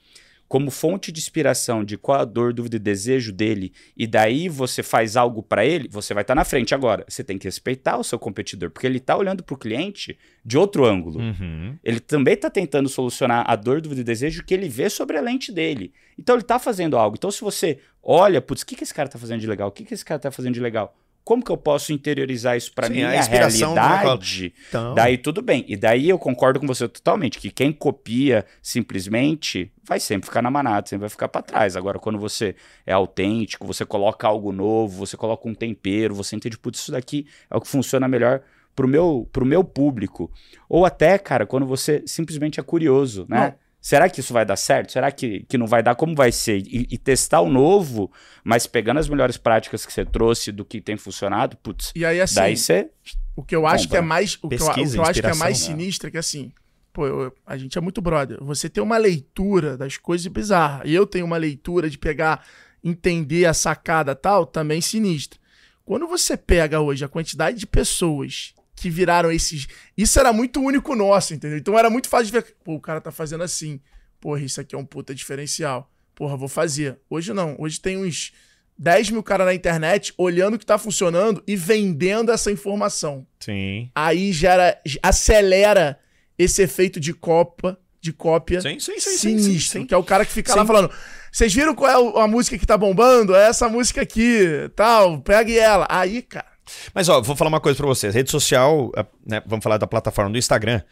como fonte de inspiração de qual a dor, dúvida e desejo dele, e daí você faz algo para ele, você vai estar na frente. Agora, você tem que respeitar o seu competidor, porque ele está olhando para o cliente de outro ângulo. Uhum. Ele também está tentando solucionar a dor, dúvida e desejo que ele vê sobre a lente dele. Então ele está fazendo algo. Então se você olha, putz, o que, que esse cara está fazendo de legal? O que, que esse cara está fazendo de legal? Como que eu posso interiorizar isso para minha a realidade? Então, Daí tudo bem. E daí eu concordo com você totalmente, que quem copia simplesmente vai sempre ficar na manada, sempre vai ficar para trás. Agora, quando você é autêntico, você coloca algo novo, você coloca um tempero, você entende, putz, isso daqui é o que funciona melhor pro meu, pro meu público. Ou até, cara, quando você simplesmente é curioso, né? Não. Será que isso vai dar certo? Será que, que não vai dar? Como vai ser? E, e testar o novo, mas pegando as melhores práticas que você trouxe do que tem funcionado, putz, E aí, assim, daí você o que eu acho Compra. que é mais. O que eu, o que Pesquisa, eu acho que é mais né? sinistro é que, assim, pô, eu- a gente é muito brother. Você tem uma leitura das coisas bizarras. E eu tenho uma leitura de pegar, entender a sacada tal, também sinistra. Quando você pega hoje a quantidade de pessoas que viraram esses. Isso era muito único nosso, entendeu? Então era muito fácil de ver. Pô, o cara tá fazendo assim. Porra, isso aqui é um puta diferencial. Porra, vou fazer. Hoje não. Hoje tem uns 10 mil caras na internet olhando o que tá funcionando e vendendo essa informação. Sim. Aí gera. acelera esse efeito de copa, de cópia Sim, sim, sim, sinistro. sim, sim. Que é o cara que fica lá falando. Vocês viram qual é a música que tá bombando? É essa música aqui, tal, pegue ela. Aí, cara. Mas, ó, vou falar uma coisa pra vocês. Rede social, né, vamos falar da plataforma do Instagram,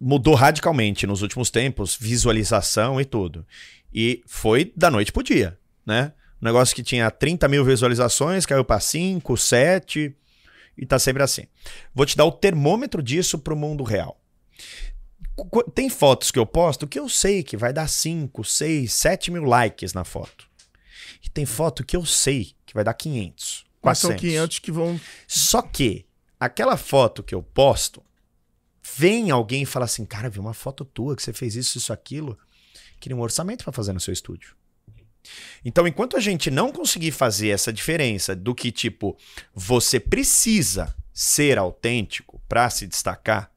mudou radicalmente nos últimos tempos, visualização e tudo. E foi da noite pro dia, né? Um negócio que tinha 30 mil visualizações, caiu pra 5, 7, e tá sempre assim. Vou te dar o termômetro disso pro mundo real. Tem fotos que eu posto que eu sei que vai dar 5, 6, 7 mil likes na foto. E tem foto que eu sei que vai dar 500. Mas são 400. 500 que vão. Só que aquela foto que eu posto, vem alguém e fala assim: Cara, vi uma foto tua que você fez isso, isso, aquilo. Queria um orçamento pra fazer no seu estúdio. Então, enquanto a gente não conseguir fazer essa diferença do que, tipo, você precisa ser autêntico pra se destacar,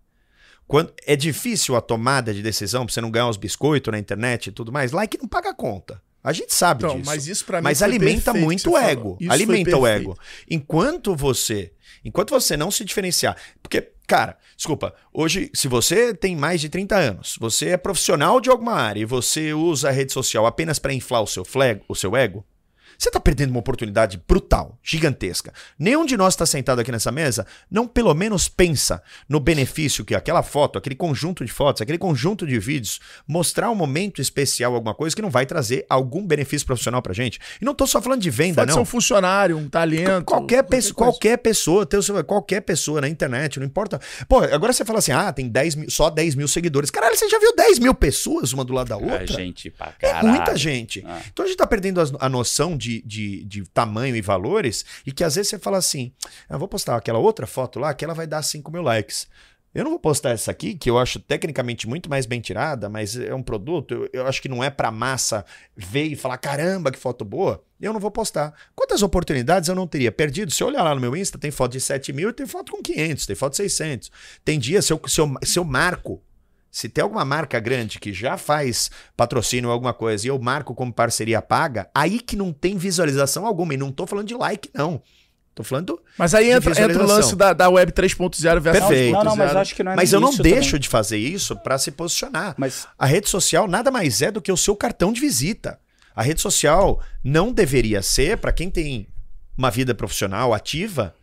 quando é difícil a tomada de decisão pra você não ganhar os biscoitos na internet e tudo mais, like não paga conta. A gente sabe Então, disso. mas isso pra mim. Mas alimenta muito o ego. Alimenta o ego. Enquanto você, enquanto você não se diferenciar, porque, cara, desculpa, hoje se você tem mais de 30 anos, você é profissional de alguma área e você usa a rede social apenas para inflar o seu flego, o seu ego, você tá perdendo uma oportunidade brutal, gigantesca. Nenhum de nós está sentado aqui nessa mesa, não pelo menos pensa no benefício que aquela foto, aquele conjunto de fotos, aquele conjunto de vídeos, mostrar um momento especial, alguma coisa que não vai trazer algum benefício profissional pra gente. E não tô só falando de venda, Pode ser não. um funcionário, um talento. Qualquer, pessoa, coisa. qualquer pessoa, teu qualquer pessoa na internet, não importa. Pô, agora você fala assim: ah, tem 10 mil, só 10 mil seguidores. Caralho, você já viu 10 mil pessoas uma do lado da outra? a gente pra É caralho. muita gente. Ah. Então a gente tá perdendo a noção de, de, de tamanho e valores e que às vezes você fala assim: eu vou postar aquela outra foto lá que ela vai dar 5 mil likes. Eu não vou postar essa aqui, que eu acho tecnicamente muito mais bem tirada, mas é um produto, eu, eu acho que não é pra massa ver e falar, caramba, que foto boa. Eu não vou postar. Quantas oportunidades eu não teria perdido? Se eu olhar lá no meu Insta, tem foto de 7 mil tem foto com 500, tem foto de 600. Tem dia, se eu, se eu, se eu marco se tem alguma marca grande que já faz patrocínio ou alguma coisa e eu marco como parceria paga, aí que não tem visualização alguma. E não tô falando de like, não. Tô falando. do- Mas aí entra, entra o lance da, da Web 3.0 versus Perfeito. Não, não, mas 2.0. acho que não é Mas eu não deixo também. de fazer isso pra se posicionar. Mas A rede social nada mais é do que o seu cartão de visita. A rede social não deveria ser para quem tem uma vida profissional ativa,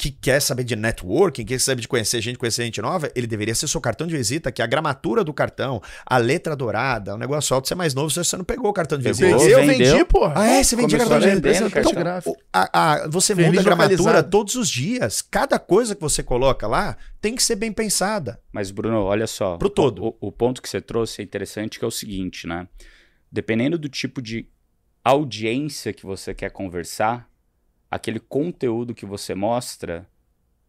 que quer saber de networking, que quer saber de conhecer gente, conhecer gente nova, ele deveria ser seu cartão de visita, que é a gramatura do cartão, a letra dourada, o negócio alto, você é mais novo, você não pegou o cartão de visita. Pegou, eu vendeu. vendi, porra. Ah, é? Você vendia cartão de visita? Então, a- a- você Feliz muda a gramatura todos os dias. Cada coisa que você coloca lá tem que ser bem pensada. Mas, Bruno, olha só. Pro todo. O, o ponto que você trouxe é interessante, que é o seguinte, né? Dependendo do tipo de audiência que você quer conversar, aquele conteúdo que você mostra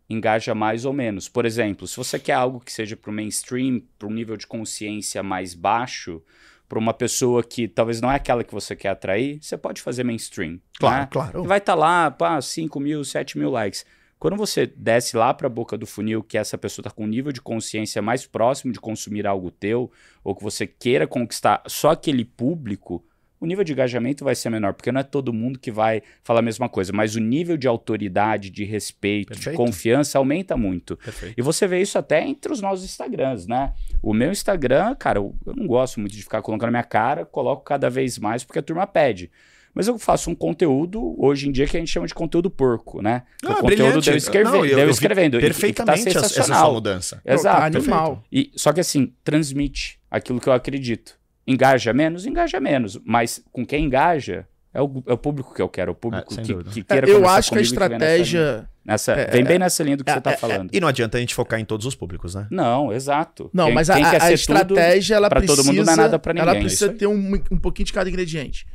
engaja mais ou menos. Por exemplo, se você quer algo que seja para o mainstream, para um nível de consciência mais baixo, para uma pessoa que talvez não é aquela que você quer atrair, você pode fazer mainstream. Claro, né? claro. E vai estar lá, pá, 5 mil, 7 mil likes. Quando você desce lá para a boca do funil, que essa pessoa está com um nível de consciência mais próximo de consumir algo teu, ou que você queira conquistar só aquele público, o nível de engajamento vai ser menor, porque não é todo mundo que vai falar a mesma coisa, mas o nível de autoridade, de respeito, Perfeito. de confiança aumenta muito. Perfeito. E você vê isso até entre os nossos Instagrams, né? O meu Instagram, cara, eu não gosto muito de ficar colocando a minha cara, coloco cada vez mais porque a turma pede. Mas eu faço um conteúdo, hoje em dia, que a gente chama de conteúdo porco, né? É Ah, o conteúdo brilhante. de eu, escrever, Não, eu- de eu eu vi escrevendo. e- e que tá Perfeitamente essa, sua mudança. Exato. Tá animal. E, só que assim, transmite aquilo que eu acredito. Engaja menos? Engaja menos. Mas com quem engaja é o, é o público que eu quero, é o público Ah, que, que É, queira eu conversar acho que a estratégia. Nessa, é, vem bem nessa linha do que é, você tá é, falando. E não adianta a gente focar em todos os públicos, né? Não, exato. Não, Quem- mas a, quem a- quer a ser estratégia, ela precisa. todo mundo não é nada pra Ela ninguém. precisa Isso aí. ter um, um pouquinho de cada ingrediente.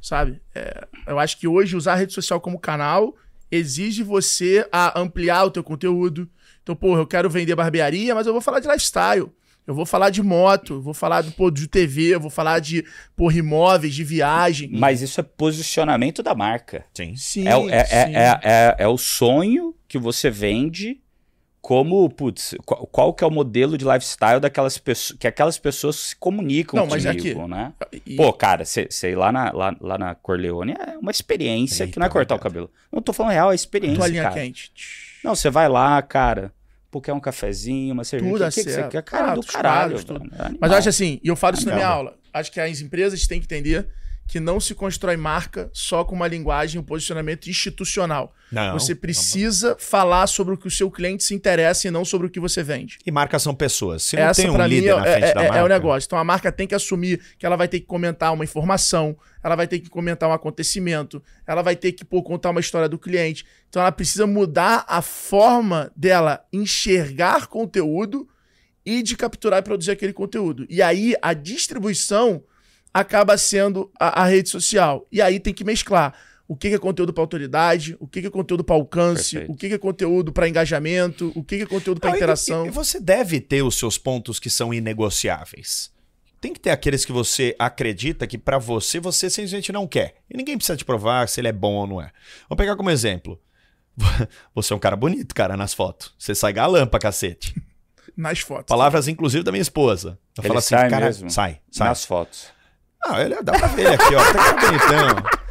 Sabe? É, eu acho que hoje usar a rede social como canal exige você a ampliar o teu conteúdo. Então, porra, eu quero vender barbearia, mas eu vou falar de lifestyle. Eu vou falar de moto, eu vou falar do, pô, de TV, eu vou falar de porra, imóveis, de viagem. Mas isso é posicionamento da marca. Sim. Sim, É, o- é, sim. é, é, é, é o sonho que você vende como, putz, qual, qual que é o modelo de lifestyle daquelas pessoas, que aquelas pessoas se comunicam Não, mas é comigo, que- né? E- Pô, cara, sei lá na, lá, lá na Corleone é uma experiência Eita, que não é cortar o cabelo. Não tô falando real, é experiência, toalhinha cara. quente. Não, você vai lá, cara, pô, quer um cafezinho, uma cerveja, Tudo o que, que, que você quer? Cara, do Pratos, caralho, é animal. Mas eu acho assim, e eu falo isso na minha aula, acho que as empresas têm que entender que não se constrói marca só com uma linguagem, um posicionamento institucional. Não. você precisa falar sobre o que o seu cliente se interessa e não sobre o que você vende. E marcas são pessoas. Se não Essa, tem um líder mim, na é, frente é- da é- marca... é o negócio. Então a marca tem que assumir que ela vai ter que comentar uma informação, ela vai ter que comentar um acontecimento, ela vai ter que pô, contar uma história do cliente. Então ela precisa mudar a forma dela enxergar conteúdo e de capturar e produzir aquele conteúdo. E aí a distribuição acaba sendo a, a rede social. E aí tem que mesclar. O que é conteúdo para autoridade, o que é conteúdo para alcance, Perfeito. o que é conteúdo para engajamento, o que é conteúdo para e- interação. E, você deve ter os seus pontos que são inegociáveis. Tem que ter aqueles que você acredita que pra você, você simplesmente não quer. E ninguém precisa te provar se ele é bom ou não é. Vamos pegar como exemplo. Você é um cara bonito, cara, nas fotos. Você sai galã pra cacete. Nas fotos. Palavras, inclusive, da minha esposa. Eu Ele falo assim, sai cara, mesmo? sai, sai. Nas fotos. Ah, ele, dá pra ver aqui, ó. Tá cara bonitão.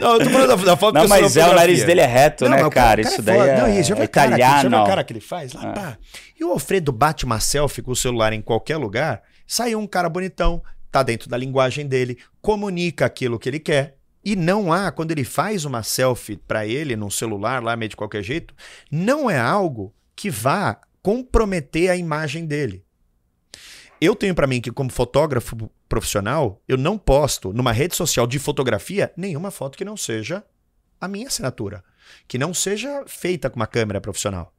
Não, eu tô falando da, da foto Não, mas é, o nariz dele é reto, Não, né, cara? o Isso é daí é, Não, viu é cara italiano. a cara que ele faz? Lá, É. pá. E o Alfredo bate uma selfie com o celular em qualquer lugar, sai um cara bonitão, tá dentro da linguagem dele, comunica aquilo que ele quer. E não há, quando ele faz uma selfie pra ele num celular lá, meio de qualquer jeito, não é algo que vá comprometer a imagem dele. Eu tenho pra mim que, como fotógrafo profissional, eu não posto numa rede social de fotografia nenhuma foto que não seja a minha assinatura, que não seja feita com uma câmera profissional.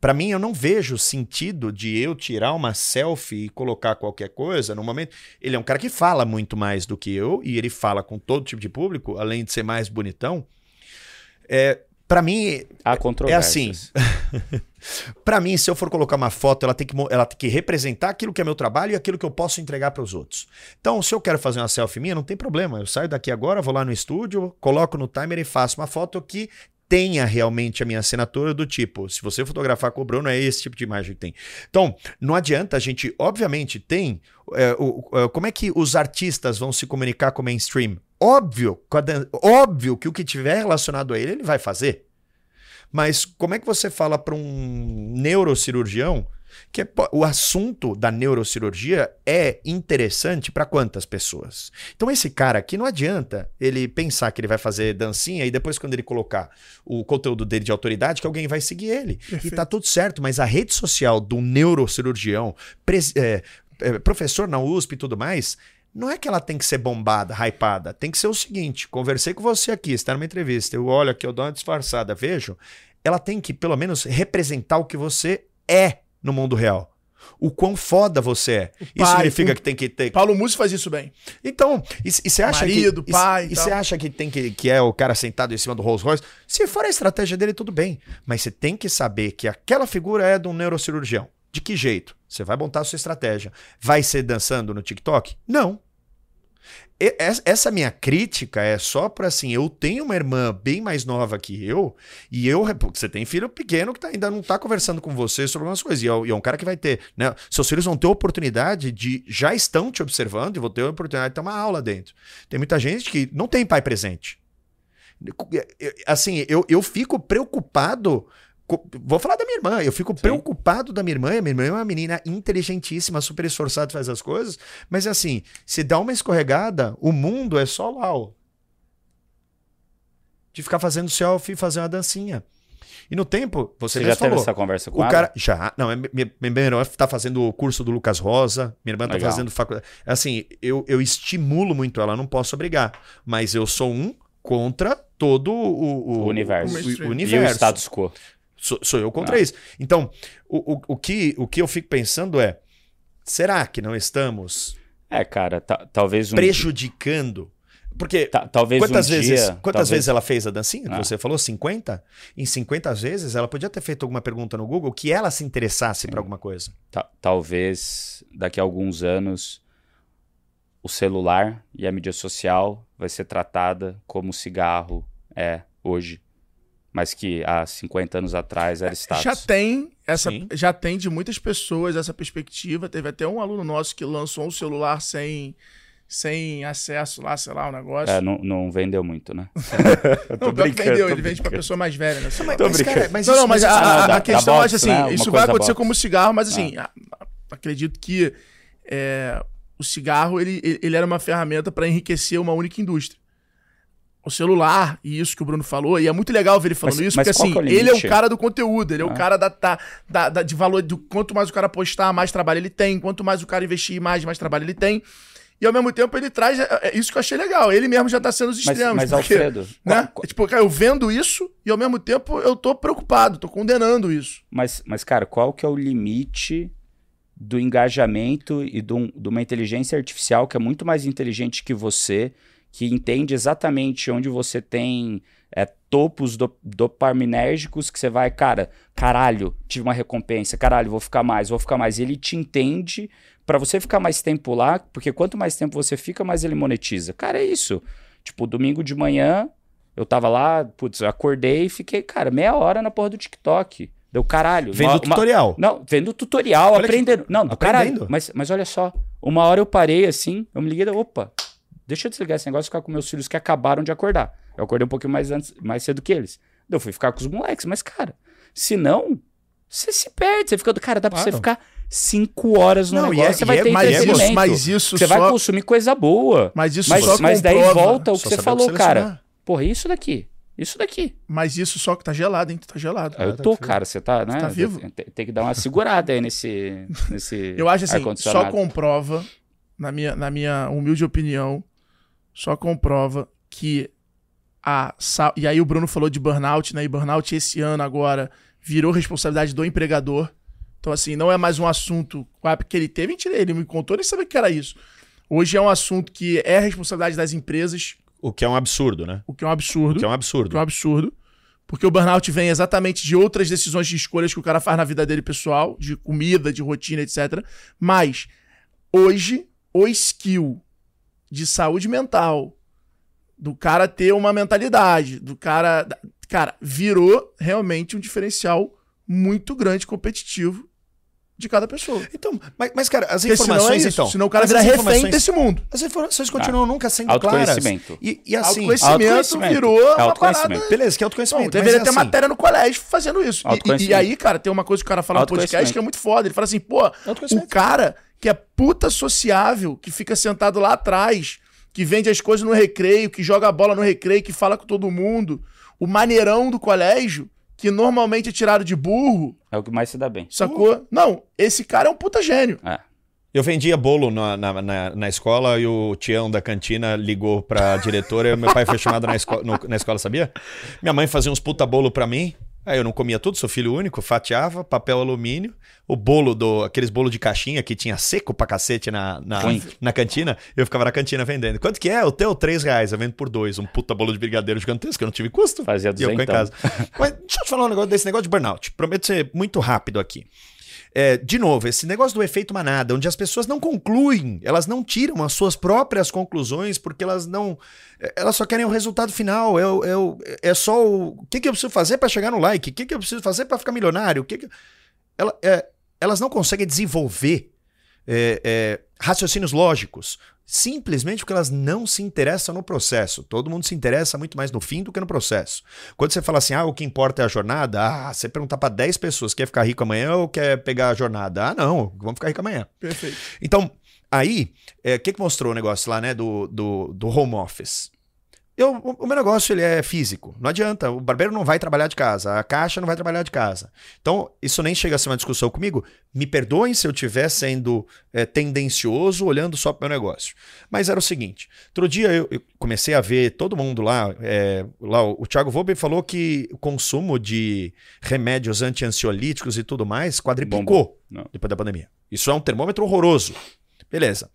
Pra mim, eu não vejo sentido de eu tirar uma selfie e colocar qualquer coisa no momento. Ele é um cara que fala muito mais do que eu e ele fala com todo tipo de público, além de ser mais bonitão. É, para mim, Há é assim. Pra mim, se eu for colocar uma foto, ela tem, que, ela tem que representar aquilo que é meu trabalho e aquilo que eu posso entregar para os outros. Então, se eu quero fazer uma selfie minha, não tem problema. Eu saio daqui agora, vou lá no estúdio, coloco no timer e faço uma foto que tenha realmente a minha assinatura do tipo, se você fotografar com o Bruno, é esse tipo de imagem que tem. Então, não adianta, a gente, obviamente, tem. é, o- o- como é que os artistas vão se comunicar com o mainstream? Óbvio, óbvio que o que tiver relacionado a ele, ele vai fazer. Mas como é que você fala para um neurocirurgião que é o assunto da neurocirurgia é interessante para quantas pessoas? Então esse cara aqui não adianta ele pensar que ele vai fazer dancinha e depois quando ele colocar o conteúdo dele de autoridade que alguém vai seguir ele. E Perfeito. tá tudo certo, mas a rede social do neurocirurgião, é, é, professor na USP e tudo mais, não é que ela tem que ser bombada, hypada. Tem que ser o seguinte: conversei com você aqui, está numa entrevista, eu olho aqui, eu dou uma disfarçada, vejo. Ela tem que, pelo menos, representar o que você é no mundo real. O quão foda você é. Isso pai, significa o- que tem que ter. Paulo Musi faz isso bem. Então, e você acha Marido, que. pai e você acha que tem que, que é o cara sentado em cima do Rolls Royce? Se for a estratégia dele, tudo bem. Mas você tem que saber que aquela figura é de um neurocirurgião. De que jeito? Você vai montar a sua estratégia. Vai ser dançando no TikTok? Não. Es- Essa minha crítica é só pra assim, eu tenho uma irmã bem mais nova que eu, e eu, você tem filho pequeno que tá- ainda não tá conversando com você sobre algumas coisas, e é, e é um cara que vai ter, né? Seus filhos vão ter oportunidade de, já estão te observando e vão ter a oportunidade de ter uma aula dentro. Tem muita gente que não tem pai presente. Assim, eu, eu fico preocupado. Vou falar da minha irmã. Eu fico preocupado da minha irmã. minha irmã é uma menina inteligentíssima, super esforçada, faz as coisas. Mas assim, se dá uma escorregada, o mundo é só lá, ó. De ficar fazendo selfie e fazer uma dancinha. E no tempo, você, Você já mesmo teve falou. essa conversa com O ela? cara. Já. Não, é- minha, minha irmã tá fazendo o curso do Lucas Rosa. Minha irmã tá Legal. fazendo faculdade. Assim, eu, eu estimulo muito ela, não posso obrigar. Mas eu sou um contra todo o, O universo. O, o mainstream. E o universo. status quo? Sou, sou eu contra Ah. isso. Então, o, o, o, que, o que eu fico pensando é: será que não estamos É, cara, ta- talvez um prejudicando? Porque ta- talvez Quantas um vezes, dia, quantas talvez- vezes ela fez a dancinha? Ah. Você falou 50? Em 50 vezes ela podia ter feito alguma pergunta no Google que ela se interessasse por alguma coisa. ta- talvez daqui a alguns anos o celular e a mídia social vai ser tratada como o cigarro é hoje, mas que há 50 anos atrás era status. Já tem essa, Sim. já tem de muitas pessoas essa perspectiva. Teve até um aluno nosso que lançou um celular sem, sem acesso lá, sei lá, o negócio. É, não, não vendeu muito, né? Não, pior que vendeu, ele vende pra brincando. pessoa mais velha, né? Mas, mas, cara, mas não, isso- não, mas a, a- Ah, a questão box, acho assim, né? Isso vai acontecer box. como cigarro, mas assim, a- a- acredito que é, o cigarro ele ele era uma ferramenta para enriquecer uma única indústria. O celular, e isso que o Bruno falou, e é muito legal ver ele falando Mas- isso, mas porque qual assim, é o ele é o cara do conteúdo, ele é o Ah. cara da, da, da- de valor, do quanto mais o cara postar, mais trabalho ele tem, quanto mais o cara investir imagem, mais trabalho ele tem. E ao mesmo tempo ele traz, é, é isso que eu achei legal, ele mesmo já tá sendo os Mas, extremos. mas porque, Alfredo, né? qual- É Tipo, cara, eu vendo isso e ao mesmo tempo eu tô preocupado, tô condenando isso. Mas, mas, cara, qual que é o limite do engajamento e de uma inteligência artificial que é muito mais inteligente que você, que entende exatamente onde você tem é, topos do, dopaminérgicos que você vai, cara, caralho, tive uma recompensa, caralho, vou ficar mais, vou ficar mais. E ele te entende pra você ficar mais tempo lá, porque quanto mais tempo você fica, mais ele monetiza. Cara, é isso. Tipo, domingo de manhã, eu tava lá, putz, eu acordei e fiquei, cara, meia hora na porra do TikTok. Deu caralho. Vendo Uma- o tutorial. não, vendo tutorial, Olha que- aprendendo. Não, do Aprendendo. caralho. Mas, mas olha só, uma hora eu parei assim, eu me liguei, opa, deixa eu desligar esse negócio e ficar com meus filhos que acabaram de acordar. Eu acordei um pouquinho mais, antes, mais cedo que eles. Daí Eu fui ficar com os moleques, mas cara, se não, você se perde. Você fica, cara, dá pra você ficar cinco horas no Não, e negócio, é- você vai é- ter Mas entretenimento. isso, mas isso Você só, vai consumir coisa boa. mas isso Mas, só mas daí comprova- volta o que você falou, cara. Porra, isso daqui. Isso daqui. Mas isso só que tá gelado, hein? Tu tá gelado. eu tá tô, cara. Você tá, né? tá vivo? Tem, tem que dar uma segurada aí nesse. nesse Eu acho assim, só comprova, na minha, na minha humilde opinião, só comprova que a. E aí o Bruno falou de burnout, né? E burnout esse ano agora virou responsabilidade do empregador. Então, assim, não é mais um assunto porque ele teve, mentira, ele me contou, nem sabia que era isso. Hoje é um assunto que é responsabilidade das empresas, O que é um absurdo, né? o que é um absurdo. O que é um O absurdo. que é um absurdo. Porque o burnout vem exatamente de outras decisões de escolhas que o cara faz na vida dele pessoal, de comida, de rotina, etc. Mas hoje, o skill de saúde mental, do cara ter uma mentalidade, do cara. Cara, virou realmente um diferencial muito grande, competitivo de cada pessoa. Então, mas, mas, cara, as Porque senão é informações, isso. então. senão o cara vira refém informações- desse mundo. As informações continuam nunca sendo claras. Autoconhecimento. E, e assim, autoconhecimento, autoconhecimento. virou É uma autoconhecimento. parada... beleza, que é Não, autoconhecimento. deveria mas ter assim, matéria no colégio fazendo isso. E- E, e, Autoconhecimento. aí, cara, tem uma coisa que o cara fala no podcast Autoconhecimento. que é muito foda. Ele fala assim, pô, o Autoconhecimento. cara que é puta sociável, que fica sentado lá atrás, que vende as coisas no recreio, que joga a bola no recreio, que fala com todo mundo, o maneirão do colégio, que normalmente é tirado de burro, É o que mais se dá bem. sacou? Não, esse cara é um puta gênio. É. Eu vendia bolo na, na, na, na escola e o Tião da cantina ligou pra diretora e meu pai foi chamado na, esco no- na escola, sabia? Minha mãe fazia uns puta bolo pra mim. Aí eu não comia tudo, sou filho único, fatiava, papel alumínio, o bolo do. aqueles bolo de caixinha que tinha seco pra cacete na, na, na cantina, eu ficava na cantina vendendo. Quanto que é? O teu, três reais, eu vendo por dois. Um puta bolo de brigadeiro gigantesco, eu não tive custo. Fazia E eu em duzentão. casa. Mas deixa eu te falar um negócio desse negócio de burnout. Prometo ser muito rápido aqui. É, de novo, esse negócio do efeito manada, onde as pessoas não concluem, elas não tiram as suas próprias conclusões porque elas não. é, Elas só querem o resultado final. É, é, é só o. O que, que eu preciso fazer para chegar no like? O que, que eu preciso fazer para ficar milionário? O que que- Ela- é, elas não conseguem desenvolver é, é, raciocínios lógicos. Simplesmente porque elas não se interessam no processo. Todo mundo se interessa muito mais no fim do que no processo. Quando você fala assim, ah, o que importa é a jornada, ah, você perguntar para 10 pessoas, quer ficar rico amanhã ou quer pegar a jornada? Ah, não, vamos ficar rico amanhã. Perfeito. Então, aí, é, o que, que mostrou o negócio lá, né, do, do, do home office? Eu, o, meu negócio ele é físico. Não adianta. O barbeiro não vai trabalhar de casa. A caixa não vai trabalhar de casa. Então, isso nem chega a ser uma discussão comigo. Me perdoem se eu estiver sendo é, tendencioso, olhando só para o meu negócio. Mas era o seguinte: outro dia eu, eu comecei a ver todo mundo lá. é, lá o, Thiago Volpe falou que o consumo de remédios anti-ansiolíticos e tudo mais quadriplicou depois da pandemia. Isso é um termômetro horroroso. Beleza.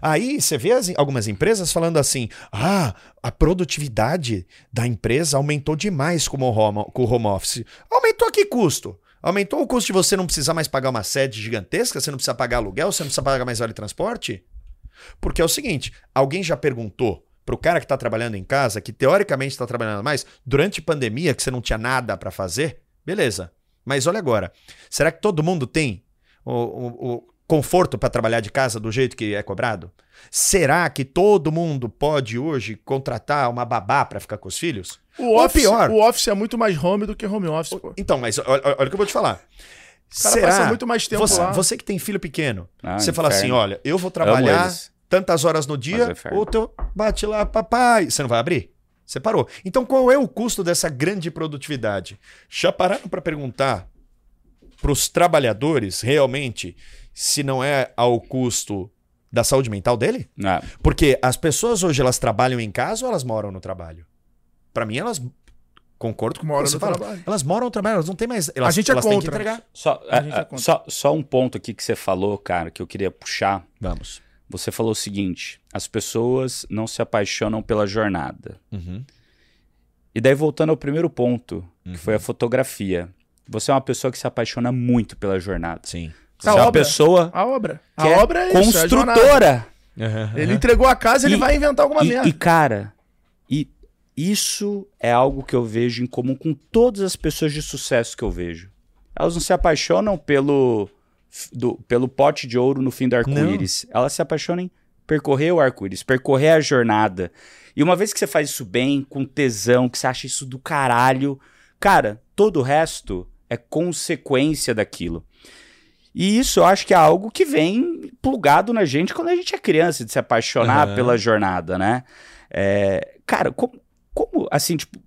Aí você vê as- algumas empresas falando assim: ah, a produtividade da empresa aumentou demais com o home, com o home office. Aumentou a que custo? Aumentou o custo de você não precisar mais pagar uma sede gigantesca, você não precisa pagar aluguel, você não precisa pagar mais vale transporte? Porque é o seguinte: alguém já perguntou pro cara que tá trabalhando em casa, que teoricamente está trabalhando mais, durante pandemia, que você não tinha nada para fazer? Beleza. Mas olha agora: será que todo mundo tem o, o- o conforto para trabalhar de casa do jeito que é cobrado? Será que todo mundo pode hoje contratar uma babá para ficar com os filhos? O Ou office, pior. o office é muito mais home do que home office, pô. O Então, mas olha, olha o que eu vou te falar. cara passa muito mais tempo você, lá. você que tem filho pequeno, Ah, você fala assim: inferno. olha, eu vou trabalhar tantas horas no é dia, inferno. ou teu bate lá, papai. Você não vai abrir? Você parou. Então, qual é o custo dessa grande produtividade? Já pararam para perguntar para os trabalhadores realmente se não é ao custo da saúde mental dele? Ah, Porque as pessoas hoje elas trabalham em casa ou elas moram no trabalho? Para mim, elas. Concordo com o que Moram no fala. trabalho. Elas moram no trabalho, elas não têm mais. Elas, gente é elas têm que contra. entregar. só, A gente ah, é ah, contra. só, só um ponto aqui que você falou, cara, que eu queria puxar. Vamos. Você falou o seguinte: as pessoas não se apaixonam pela jornada. Uhum. E daí, voltando ao primeiro ponto, Uhum. que foi a fotografia. Você é uma pessoa que se apaixona muito pela jornada. Sim. Você A é uma obra. pessoa A obra. A obra é isso, é a construtora. Ele entregou a casa, ele E- vai inventar alguma E, merda. e, cara, e isso é algo que eu vejo em comum com todas as pessoas de sucesso que eu vejo. Elas não se apaixonam pelo, do- pelo pote de ouro no fim do arco-íris. Elas se apaixonam em percorrer o arco-íris, percorrer a jornada. E uma vez que você faz isso bem, com tesão, que você acha isso do caralho, cara, todo o resto é consequência daquilo. E isso eu acho que é algo que vem plugado na gente quando a gente é criança, de se apaixonar Aham. pela jornada, né? É, cara, como, como, assim, tipo.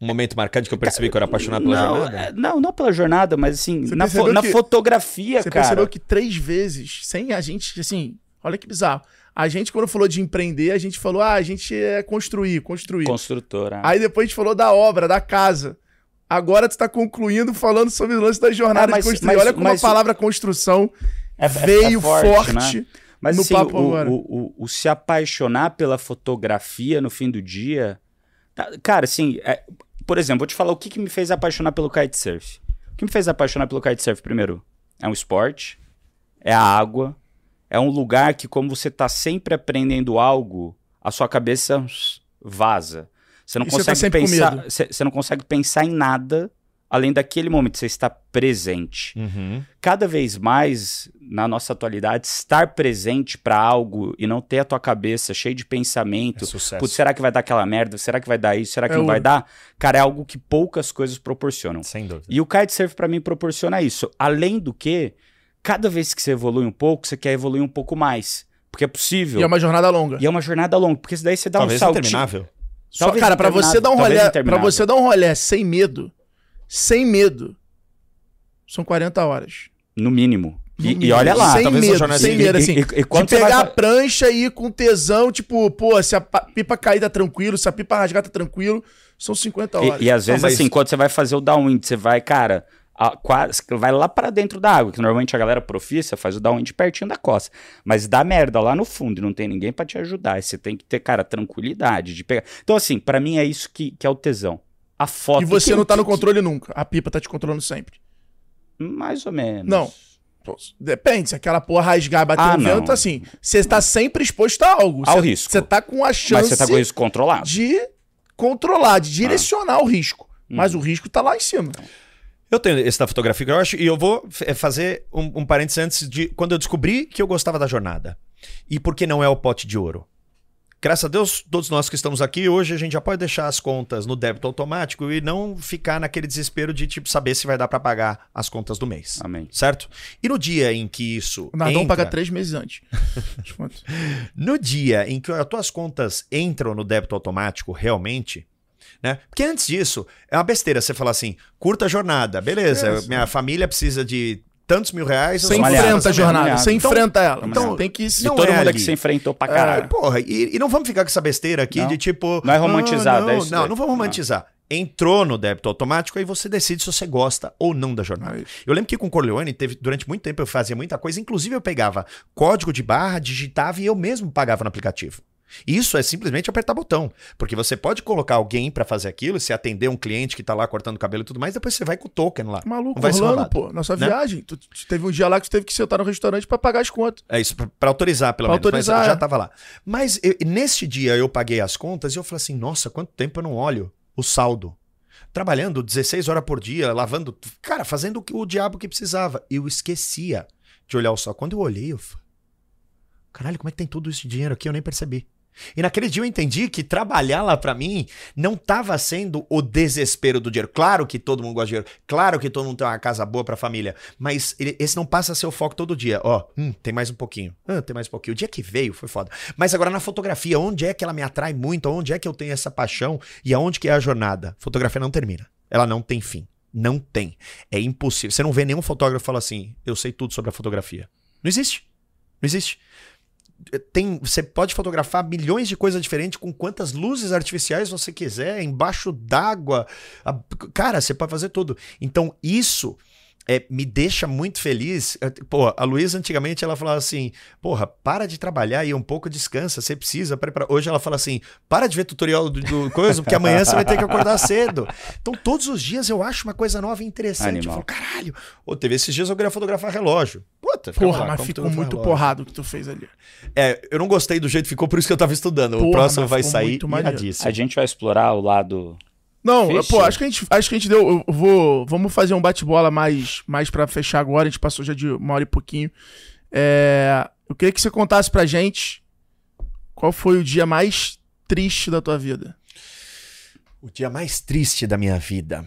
Um momento marcante que eu percebi que eu era apaixonado pela não, jornada. é, não, não pela jornada, mas assim, Você na, fo- percebeu na que- fotografia, Você cara. percebeu que três vezes, sem a gente, assim, olha que bizarro. A gente, quando falou de empreender, a gente falou, ah, a gente é construir, construir. Construtora. Aí depois a gente falou da obra, da casa. Agora tu tá concluindo falando sobre o lance da jornada É, mas- de construir. mas- olha como mas- a palavra construção É- é- veio é forte, né? Mas no assim, papo o, agora. o, o- o se apaixonar pela fotografia no fim do dia. tá- Cara, assim, é- por exemplo, vou te falar o que, que me fez apaixonar pelo kitesurf. O que me fez apaixonar pelo kitesurf, primeiro, é um esporte, é a água, é um lugar que, como você tá sempre aprendendo algo, a sua cabeça vaza. Você não E você tá consegue sempre com pensar. Você você não consegue pensar em nada além daquele momento. Você está presente Uhum. cada vez mais na nossa atualidade estar presente para algo e não ter a tua cabeça cheia de pensamento. É sucesso. Putz, será que vai dar aquela merda? Será que vai dar isso? Será que É não vai ouro. dar? Cara, é algo que poucas coisas proporcionam. Sem dúvida. E o kitesurf para mim proporciona isso. Além do que, cada vez que você evolui um pouco, você quer evoluir um pouco mais, porque é possível. e é uma jornada longa. E é uma jornada longa, porque daí você dá Talvez um salto. interminável. Só, talvez cara, pra você dar um talvez rolé, pra interminável. você dar um rolé sem medo, sem medo, são 40 horas. No mínimo. E, e olha lá. sem medo, jornada sem de- medo, e- assim. e- e quando de você vai pegar fa- a prancha e ir com tesão, tipo, pô, se a pa- pipa cair tá tranquilo, se a pipa rasgar tá tranquilo, são 50 horas. E, e às Não, vezes, mas- assim, quando você vai fazer o downwind, você vai, cara, a- quase, vai lá pra dentro da água, que normalmente a galera profissa faz o downwind pertinho da costa. Mas dá merda lá no fundo e não tem ninguém pra te ajudar. Você tem que ter, cara, tranquilidade de pegar. Então, assim, pra mim é isso que, que é o tesão. A foto. E você que- não tá no que- controle nunca. A pipa tá te controlando sempre. Mais ou menos. Não. Depende, se aquela porra rasgar e bater Ah, no não. vento, assim, você está sempre exposto a algo. Ao Você- risco. Você tá com a Mas chance você tá com isso controlado. de controlar, de direcionar o risco. Hum. Mas o risco tá lá em cima. Eu tenho esse da fotografia que eu acho, e eu vou é, fazer um, um parênteses antes de quando eu descobri que eu gostava da jornada. E por que não é o pote de ouro? Graças a Deus, todos nós que estamos aqui, hoje a gente já pode deixar as contas no débito automático e não ficar naquele desespero de tipo saber se vai dar pra pagar as contas do mês. Amém. Certo? E no dia em que isso. O Nardão entra- paga três meses antes. No dia em que as tuas contas entram no débito automático realmente, né? Porque antes disso, é uma besteira você falar assim, curta jornada, beleza, É, minha família precisa de tantos mil reais. eu Você enfrenta a jornada, malhado. você Então- enfrenta ela. então, Então tem que se. não Todo é mundo ali. aqui se enfrentou pra caralho. porra, e, e não vamos ficar com essa besteira aqui Não. de tipo. Não é romantizado, ah, é não, isso não, daí. não vamos romantizar. Entrou no débito automático, aí você decide se você gosta ou não da jornada. Aí. Eu lembro que com o Corleone, teve, durante muito tempo eu fazia muita coisa, inclusive eu pegava código de barra, digitava e eu mesmo pagava no aplicativo. Isso é simplesmente apertar botão, porque você pode colocar alguém pra fazer aquilo, se atender um cliente que tá lá cortando cabelo e tudo mais, depois você vai com o token lá. Maluco, vai roubado. pô. Nossa Né? viagem. Tu, teve um dia lá que tu teve que sentar no restaurante pra pagar as contas. É isso, pra, pra autorizar, pelo Pra menos. autorizar, mas já é. tava lá. Mas eu- neste dia eu paguei as contas e eu falei assim: nossa, quanto tempo eu não olho o saldo. Trabalhando 16 horas por dia, lavando. Cara, fazendo o, que- o diabo que precisava. Eu esquecia de olhar o saldo. Quando eu olhei, eu falei: caralho, como é que tem tudo esse dinheiro aqui? Eu nem percebi. E naquele dia eu entendi que trabalhar lá pra mim não estava sendo o desespero do dinheiro. Claro que todo mundo gosta de dinheiro, claro que todo mundo tem uma casa boa pra família, mas esse não passa a ser o foco todo dia. Ó, hum, tem mais um pouquinho. Tem mais um pouquinho. O dia que veio foi foda. Mas agora na fotografia, onde é que ela me atrai muito? Onde é que eu tenho essa paixão? E aonde que é a jornada? Fotografia não termina. Ela não tem fim. Não tem. É impossível. Você não vê nenhum fotógrafo falar assim: eu sei tudo sobre a fotografia. Não existe. Não existe tem, você pode fotografar milhões de coisas diferentes com quantas luzes artificiais você quiser, embaixo d'água. Cara, você pode fazer tudo. Então, isso é, me deixa muito feliz. É, Pô, a Luísa antigamente ela falava assim: porra, para de trabalhar e um pouco descansa, você precisa. Para, para. Hoje ela fala assim: para de ver tutorial do, do coisa, porque amanhã você vai ter que acordar cedo. Então, todos os dias eu acho uma coisa nova e interessante. Eu Animal. falo, caralho. Ô, teve esses dias eu queria fotografar relógio. Puta, Porra, lá, mas como ficou muito relógio. porrado o que tu fez ali. É, eu não gostei do jeito que ficou, por isso que eu tava estudando. o Porra, próximo mas vai sair iradíssimo. A gente vai explorar o lado. Não, pô, acho que a gente, acho que a gente deu. Eu vou, vamos fazer um bate-bola mais, mais para fechar agora. A gente passou já de uma hora e pouquinho. É, eu queria que você contasse pra gente qual foi o dia mais triste da tua vida. O dia mais triste da minha vida.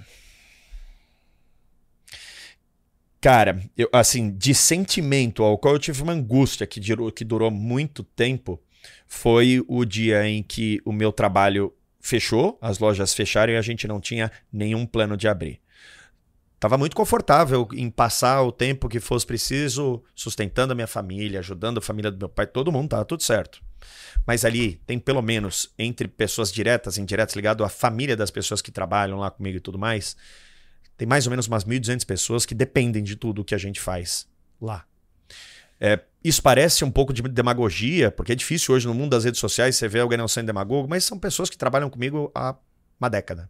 Cara, eu, assim, de sentimento ao qual eu tive uma angústia que durou, que durou muito tempo, foi o dia em que o meu trabalho fechou, as lojas fecharam e a gente não tinha nenhum plano de abrir. Tava muito confortável em passar o tempo que fosse preciso, sustentando a minha família, ajudando a família do meu pai, todo mundo tava tudo certo. Mas ali tem pelo menos entre pessoas diretas e indiretas ligado à família das pessoas que trabalham lá comigo e tudo mais, tem mais ou menos umas 1.200 pessoas que dependem de tudo que a gente faz lá. É, isso parece um pouco de demagogia, porque é difícil hoje no mundo das redes sociais você ver alguém não sendo demagogo, mas são pessoas que trabalham comigo há uma década.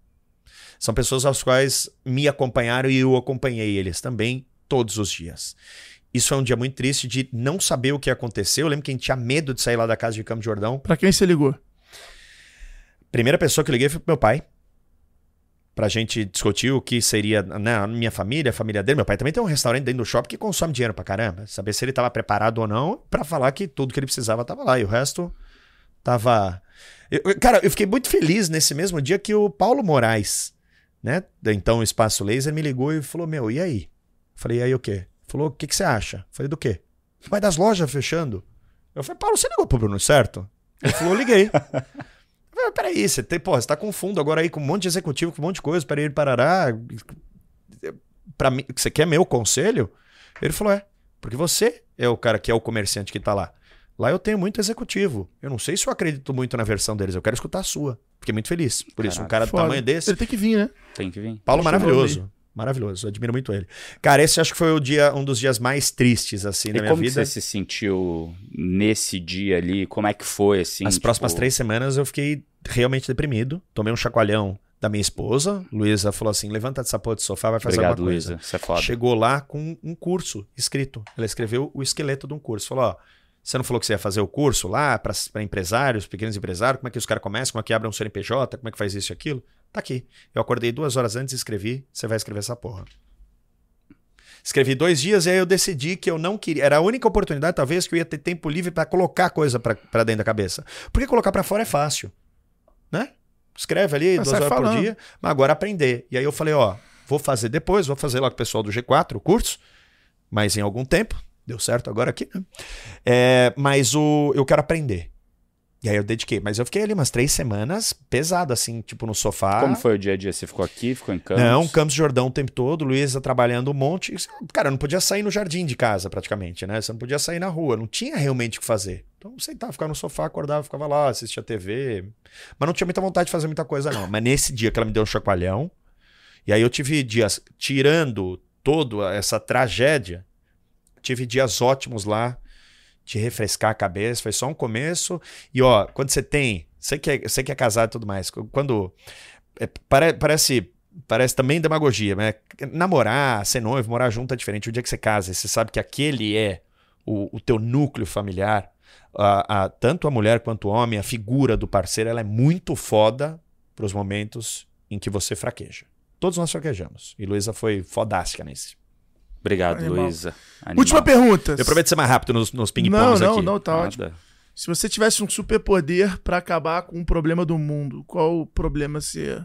São pessoas às quais me acompanharam e eu acompanhei eles também todos os dias. Isso é um dia muito triste de não saber o que aconteceu. Eu lembro que a gente tinha medo de sair lá da casa de Campo de Jordão. Pra quem você ligou? Primeira pessoa que eu liguei foi pro meu pai. Pra gente discutir o que seria né, a minha família, a família dele. Meu pai também tem um restaurante dentro do shopping que consome dinheiro pra caramba. Saber se ele tava preparado ou não pra falar que tudo que ele precisava tava lá. E o resto tava. Eu- cara, eu fiquei muito feliz nesse mesmo dia que o Paulo Moraes, né? Então Espaço Laser me ligou e falou: Meu, e aí? Falei, e aí o quê? Falou, o que, que você acha? Falei, do quê? Vai das lojas fechando. Eu falei, Paulo, você ligou pro Bruno, certo? Ele falou, liguei. Falei, peraí, você, tem, porra, você tá com fundo agora aí com um monte de executivo, com um monte de coisa, para ir parará. Pra mim, você quer meu conselho? Ele falou, é, porque você é o cara que é o comerciante que tá lá. Lá eu tenho muito executivo. Eu não sei se eu acredito muito na versão deles, eu quero escutar a sua. Fiquei muito feliz. Por isso, um cara do Foda. tamanho desse. Ele tem que vir, né? Tem que vir. Paulo eu maravilhoso. Maravilhoso, admiro muito ele. Cara, esse acho que foi o dia, um dos dias mais tristes, assim, E da minha como vida. você se sentiu nesse dia ali? Como é que foi, assim? As tipo, próximas três semanas eu fiquei realmente deprimido. Tomei um chacoalhão da minha esposa. Luísa falou assim: levanta dessa porra do sofá, vai fazer Obrigado, alguma coisa. Luísa. É foda. Chegou lá com um curso escrito. Ela escreveu o esqueleto de um curso. Falou: ó, você não falou que você ia fazer o curso lá para empresários, pequenos empresários? Como é que os caras começam? Como é que abrem um CNPJ? Como é que faz isso e aquilo? Tá aqui. Eu acordei duas horas antes e escrevi. Você vai escrever essa porra. Escrevi dois dias e aí eu decidi que eu não queria. Era a única oportunidade, talvez, que eu ia ter tempo livre para colocar coisa para dentro da cabeça. Porque colocar para fora é fácil. Né? Escreve ali Mas duas horas por falando. dia, mas agora aprender. E aí eu falei, ó, vou fazer depois, vou fazer lá com o pessoal do G4, o curso, mas em algum tempo. Deu certo agora aqui, né? É, mas o, eu quero aprender. E aí eu dediquei. Mas eu fiquei ali umas três semanas pesado, assim, tipo no sofá. Como foi o dia a dia? Você ficou aqui, ficou em Campos? Não, Campos Jordão o tempo todo, Luísa trabalhando um monte. Cara, eu não podia sair no jardim de casa, praticamente, né? Você não podia sair na rua, não tinha realmente o que fazer. Então, eu sentava, ficava no sofá, acordava, ficava lá, assistia TV. Mas não tinha muita vontade de fazer muita coisa, não. Mas nesse dia que ela me deu um chacoalhão, e aí eu tive dias, tirando toda essa tragédia, tive dias ótimos lá, de refrescar a cabeça, foi só um começo. E ó, quando você tem, você que é, você que é casado e tudo mais, quando é, pare- parece parece também demagogia, né? Namorar, ser noivo, morar junto é diferente. O dia que você casa, você sabe que aquele é o, o teu núcleo familiar, a, a- tanto a mulher quanto o homem, a figura do parceiro, ela é muito foda para os momentos em que você fraqueja. Todos nós fraquejamos. E Luísa foi fodástica nesse. Obrigado, Animal. Luísa. Animal. Última pergunta. Eu prometo ser mais rápido nos, nos Não, ping-pongs não, aqui. não, tá ótimo. Nada. Se você tivesse um superpoder pra acabar com um problema do mundo, qual problema você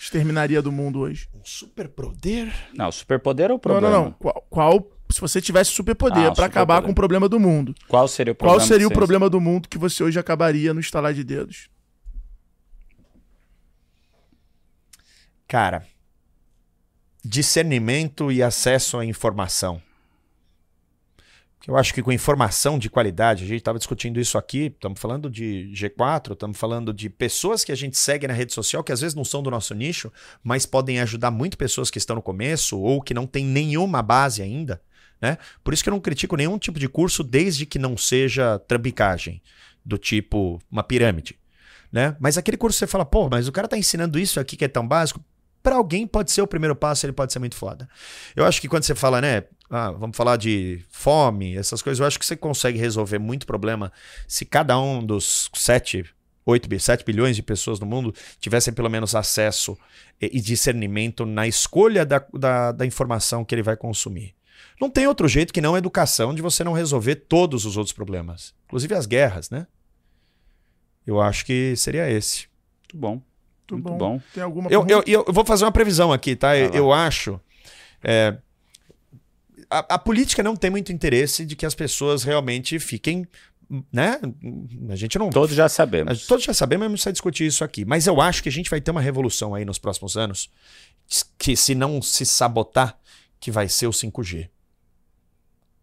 exterminaria do mundo hoje? Um superpoder? Não, superpoder ou Não, problema? não, não. Qual, qual- se você tivesse superpoder Ah, pra acabar com o problema do mundo, Qual seria o qual problema? seria o problema do mundo que você hoje acabaria no estalar de dedos? Cara, discernimento e acesso à informação. Eu acho que com informação de qualidade, a gente estava discutindo isso aqui, estamos falando de G4, estamos falando de pessoas que a gente segue na rede social, que às vezes não são do nosso nicho, mas podem ajudar muito pessoas que estão no começo ou que não têm nenhuma base ainda. Né? Por isso que eu não critico nenhum tipo de curso, desde que não seja trambicagem, do tipo uma pirâmide. Né? Mas aquele curso você fala, pô, mas o cara tá ensinando isso aqui que é tão básico. Para alguém pode ser o primeiro passo, ele pode ser muito foda. Eu acho que quando você fala, né, ah, vamos falar de fome, essas coisas, eu acho que você consegue resolver muito problema se cada um dos 7, 8, bi- 7 bilhões de pessoas no mundo tivessem pelo menos acesso e, discernimento na escolha da, da, da informação que ele vai consumir. Não tem outro jeito que não educação de você não resolver todos os outros problemas, inclusive as guerras, né? Eu acho que seria esse. Muito bom. Muito Muito bom. Tem alguma Eu, eu, eu vou fazer uma previsão aqui, tá? Eu, lá. eu acho. é, a, a política não tem muito interesse de que as pessoas realmente fiquem. Né? A gente não. Todos já sabemos. Todos já sabemos, mas não precisa discutir isso aqui. Mas eu acho que a gente vai ter uma revolução aí nos próximos anos, que se não se sabotar, que vai ser o 5G.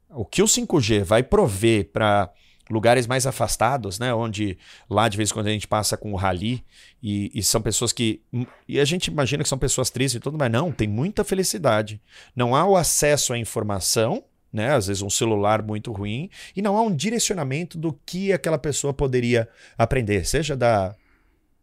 O que o 5G vai prover para lugares mais afastados, né, onde lá de vez em quando a gente passa com o rally e, e são pessoas que e a gente imagina que são pessoas tristes e tudo, mas não, tem muita felicidade. Não há o acesso à informação, né, às vezes um celular muito ruim e não há um direcionamento do que aquela pessoa poderia aprender, seja da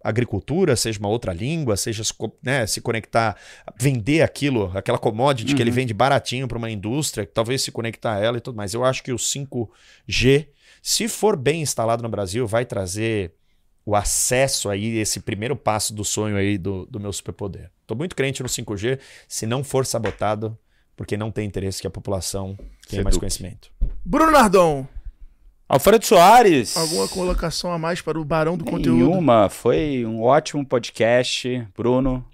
agricultura, seja uma outra língua, seja né, se conectar, vender aquilo, aquela commodity que ele Uhum. vende baratinho para uma indústria, talvez se conectar a ela e tudo mais. Eu acho que o 5G, se for bem instalado no Brasil, vai trazer o acesso aí, esse primeiro passo do sonho aí do, do meu superpoder. Tô muito crente no 5G, se não for sabotado, porque não tem interesse que a população tenha mais conhecimento. Bruno Nardon, Alfredo Soares. alguma colocação a mais para o Barão do Conteúdo? Nenhuma. Foi um ótimo podcast, Bruno.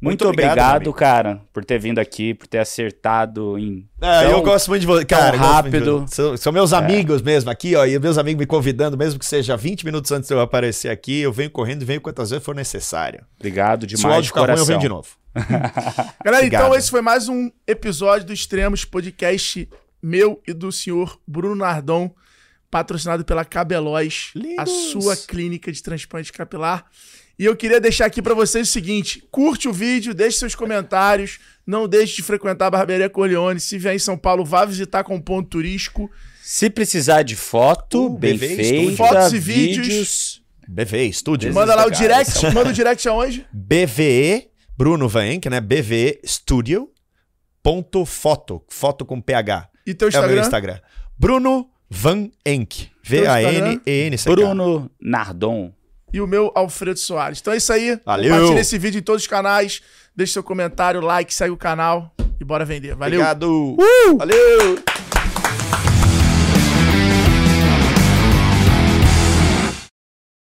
Muito, Muito obrigado, obrigado, cara, por ter vindo aqui, por ter acertado em. Ah, tão- eu gosto muito de você. Cara, de rápido. você. São, são meus amigos mesmo aqui, ó. E meus amigos me convidando, mesmo que seja 20 minutos antes de eu aparecer aqui, eu venho correndo e venho quantas vezes for necessário. Obrigado Se o demais áudio de ficar ruim, eu venho de novo. Galera, então Obrigado. esse foi mais um episódio do Extremos, podcast meu e do senhor Bruno Nardon, patrocinado pela Cabeloz, a sua clínica de transplante capilar. E eu queria deixar aqui pra vocês o seguinte: curte o vídeo, deixe seus comentários, não deixe de frequentar a Barbearia Corleone. Se vier em São Paulo, vá visitar com ponto turístico. Se precisar de foto, Uh, bem BV feita. Fotos e vídeos, vídeos. BVE Studio. Manda lá o direct. Manda o direct aonde? BVE, Bruno Van Enck, né? BVE Studio. Ponto foto. Foto com PH. E teu É o meu Instagram? Instagram. Bruno Van Enck. Instagram? V-A-N-E-N-C. Bruno Nardon. E o meu, Alfredo Soares. Então é isso aí. Valeu. Compartilha esse vídeo em todos os canais. Deixe seu comentário, like, segue o canal e bora vender. Valeu. Obrigado. Valeu.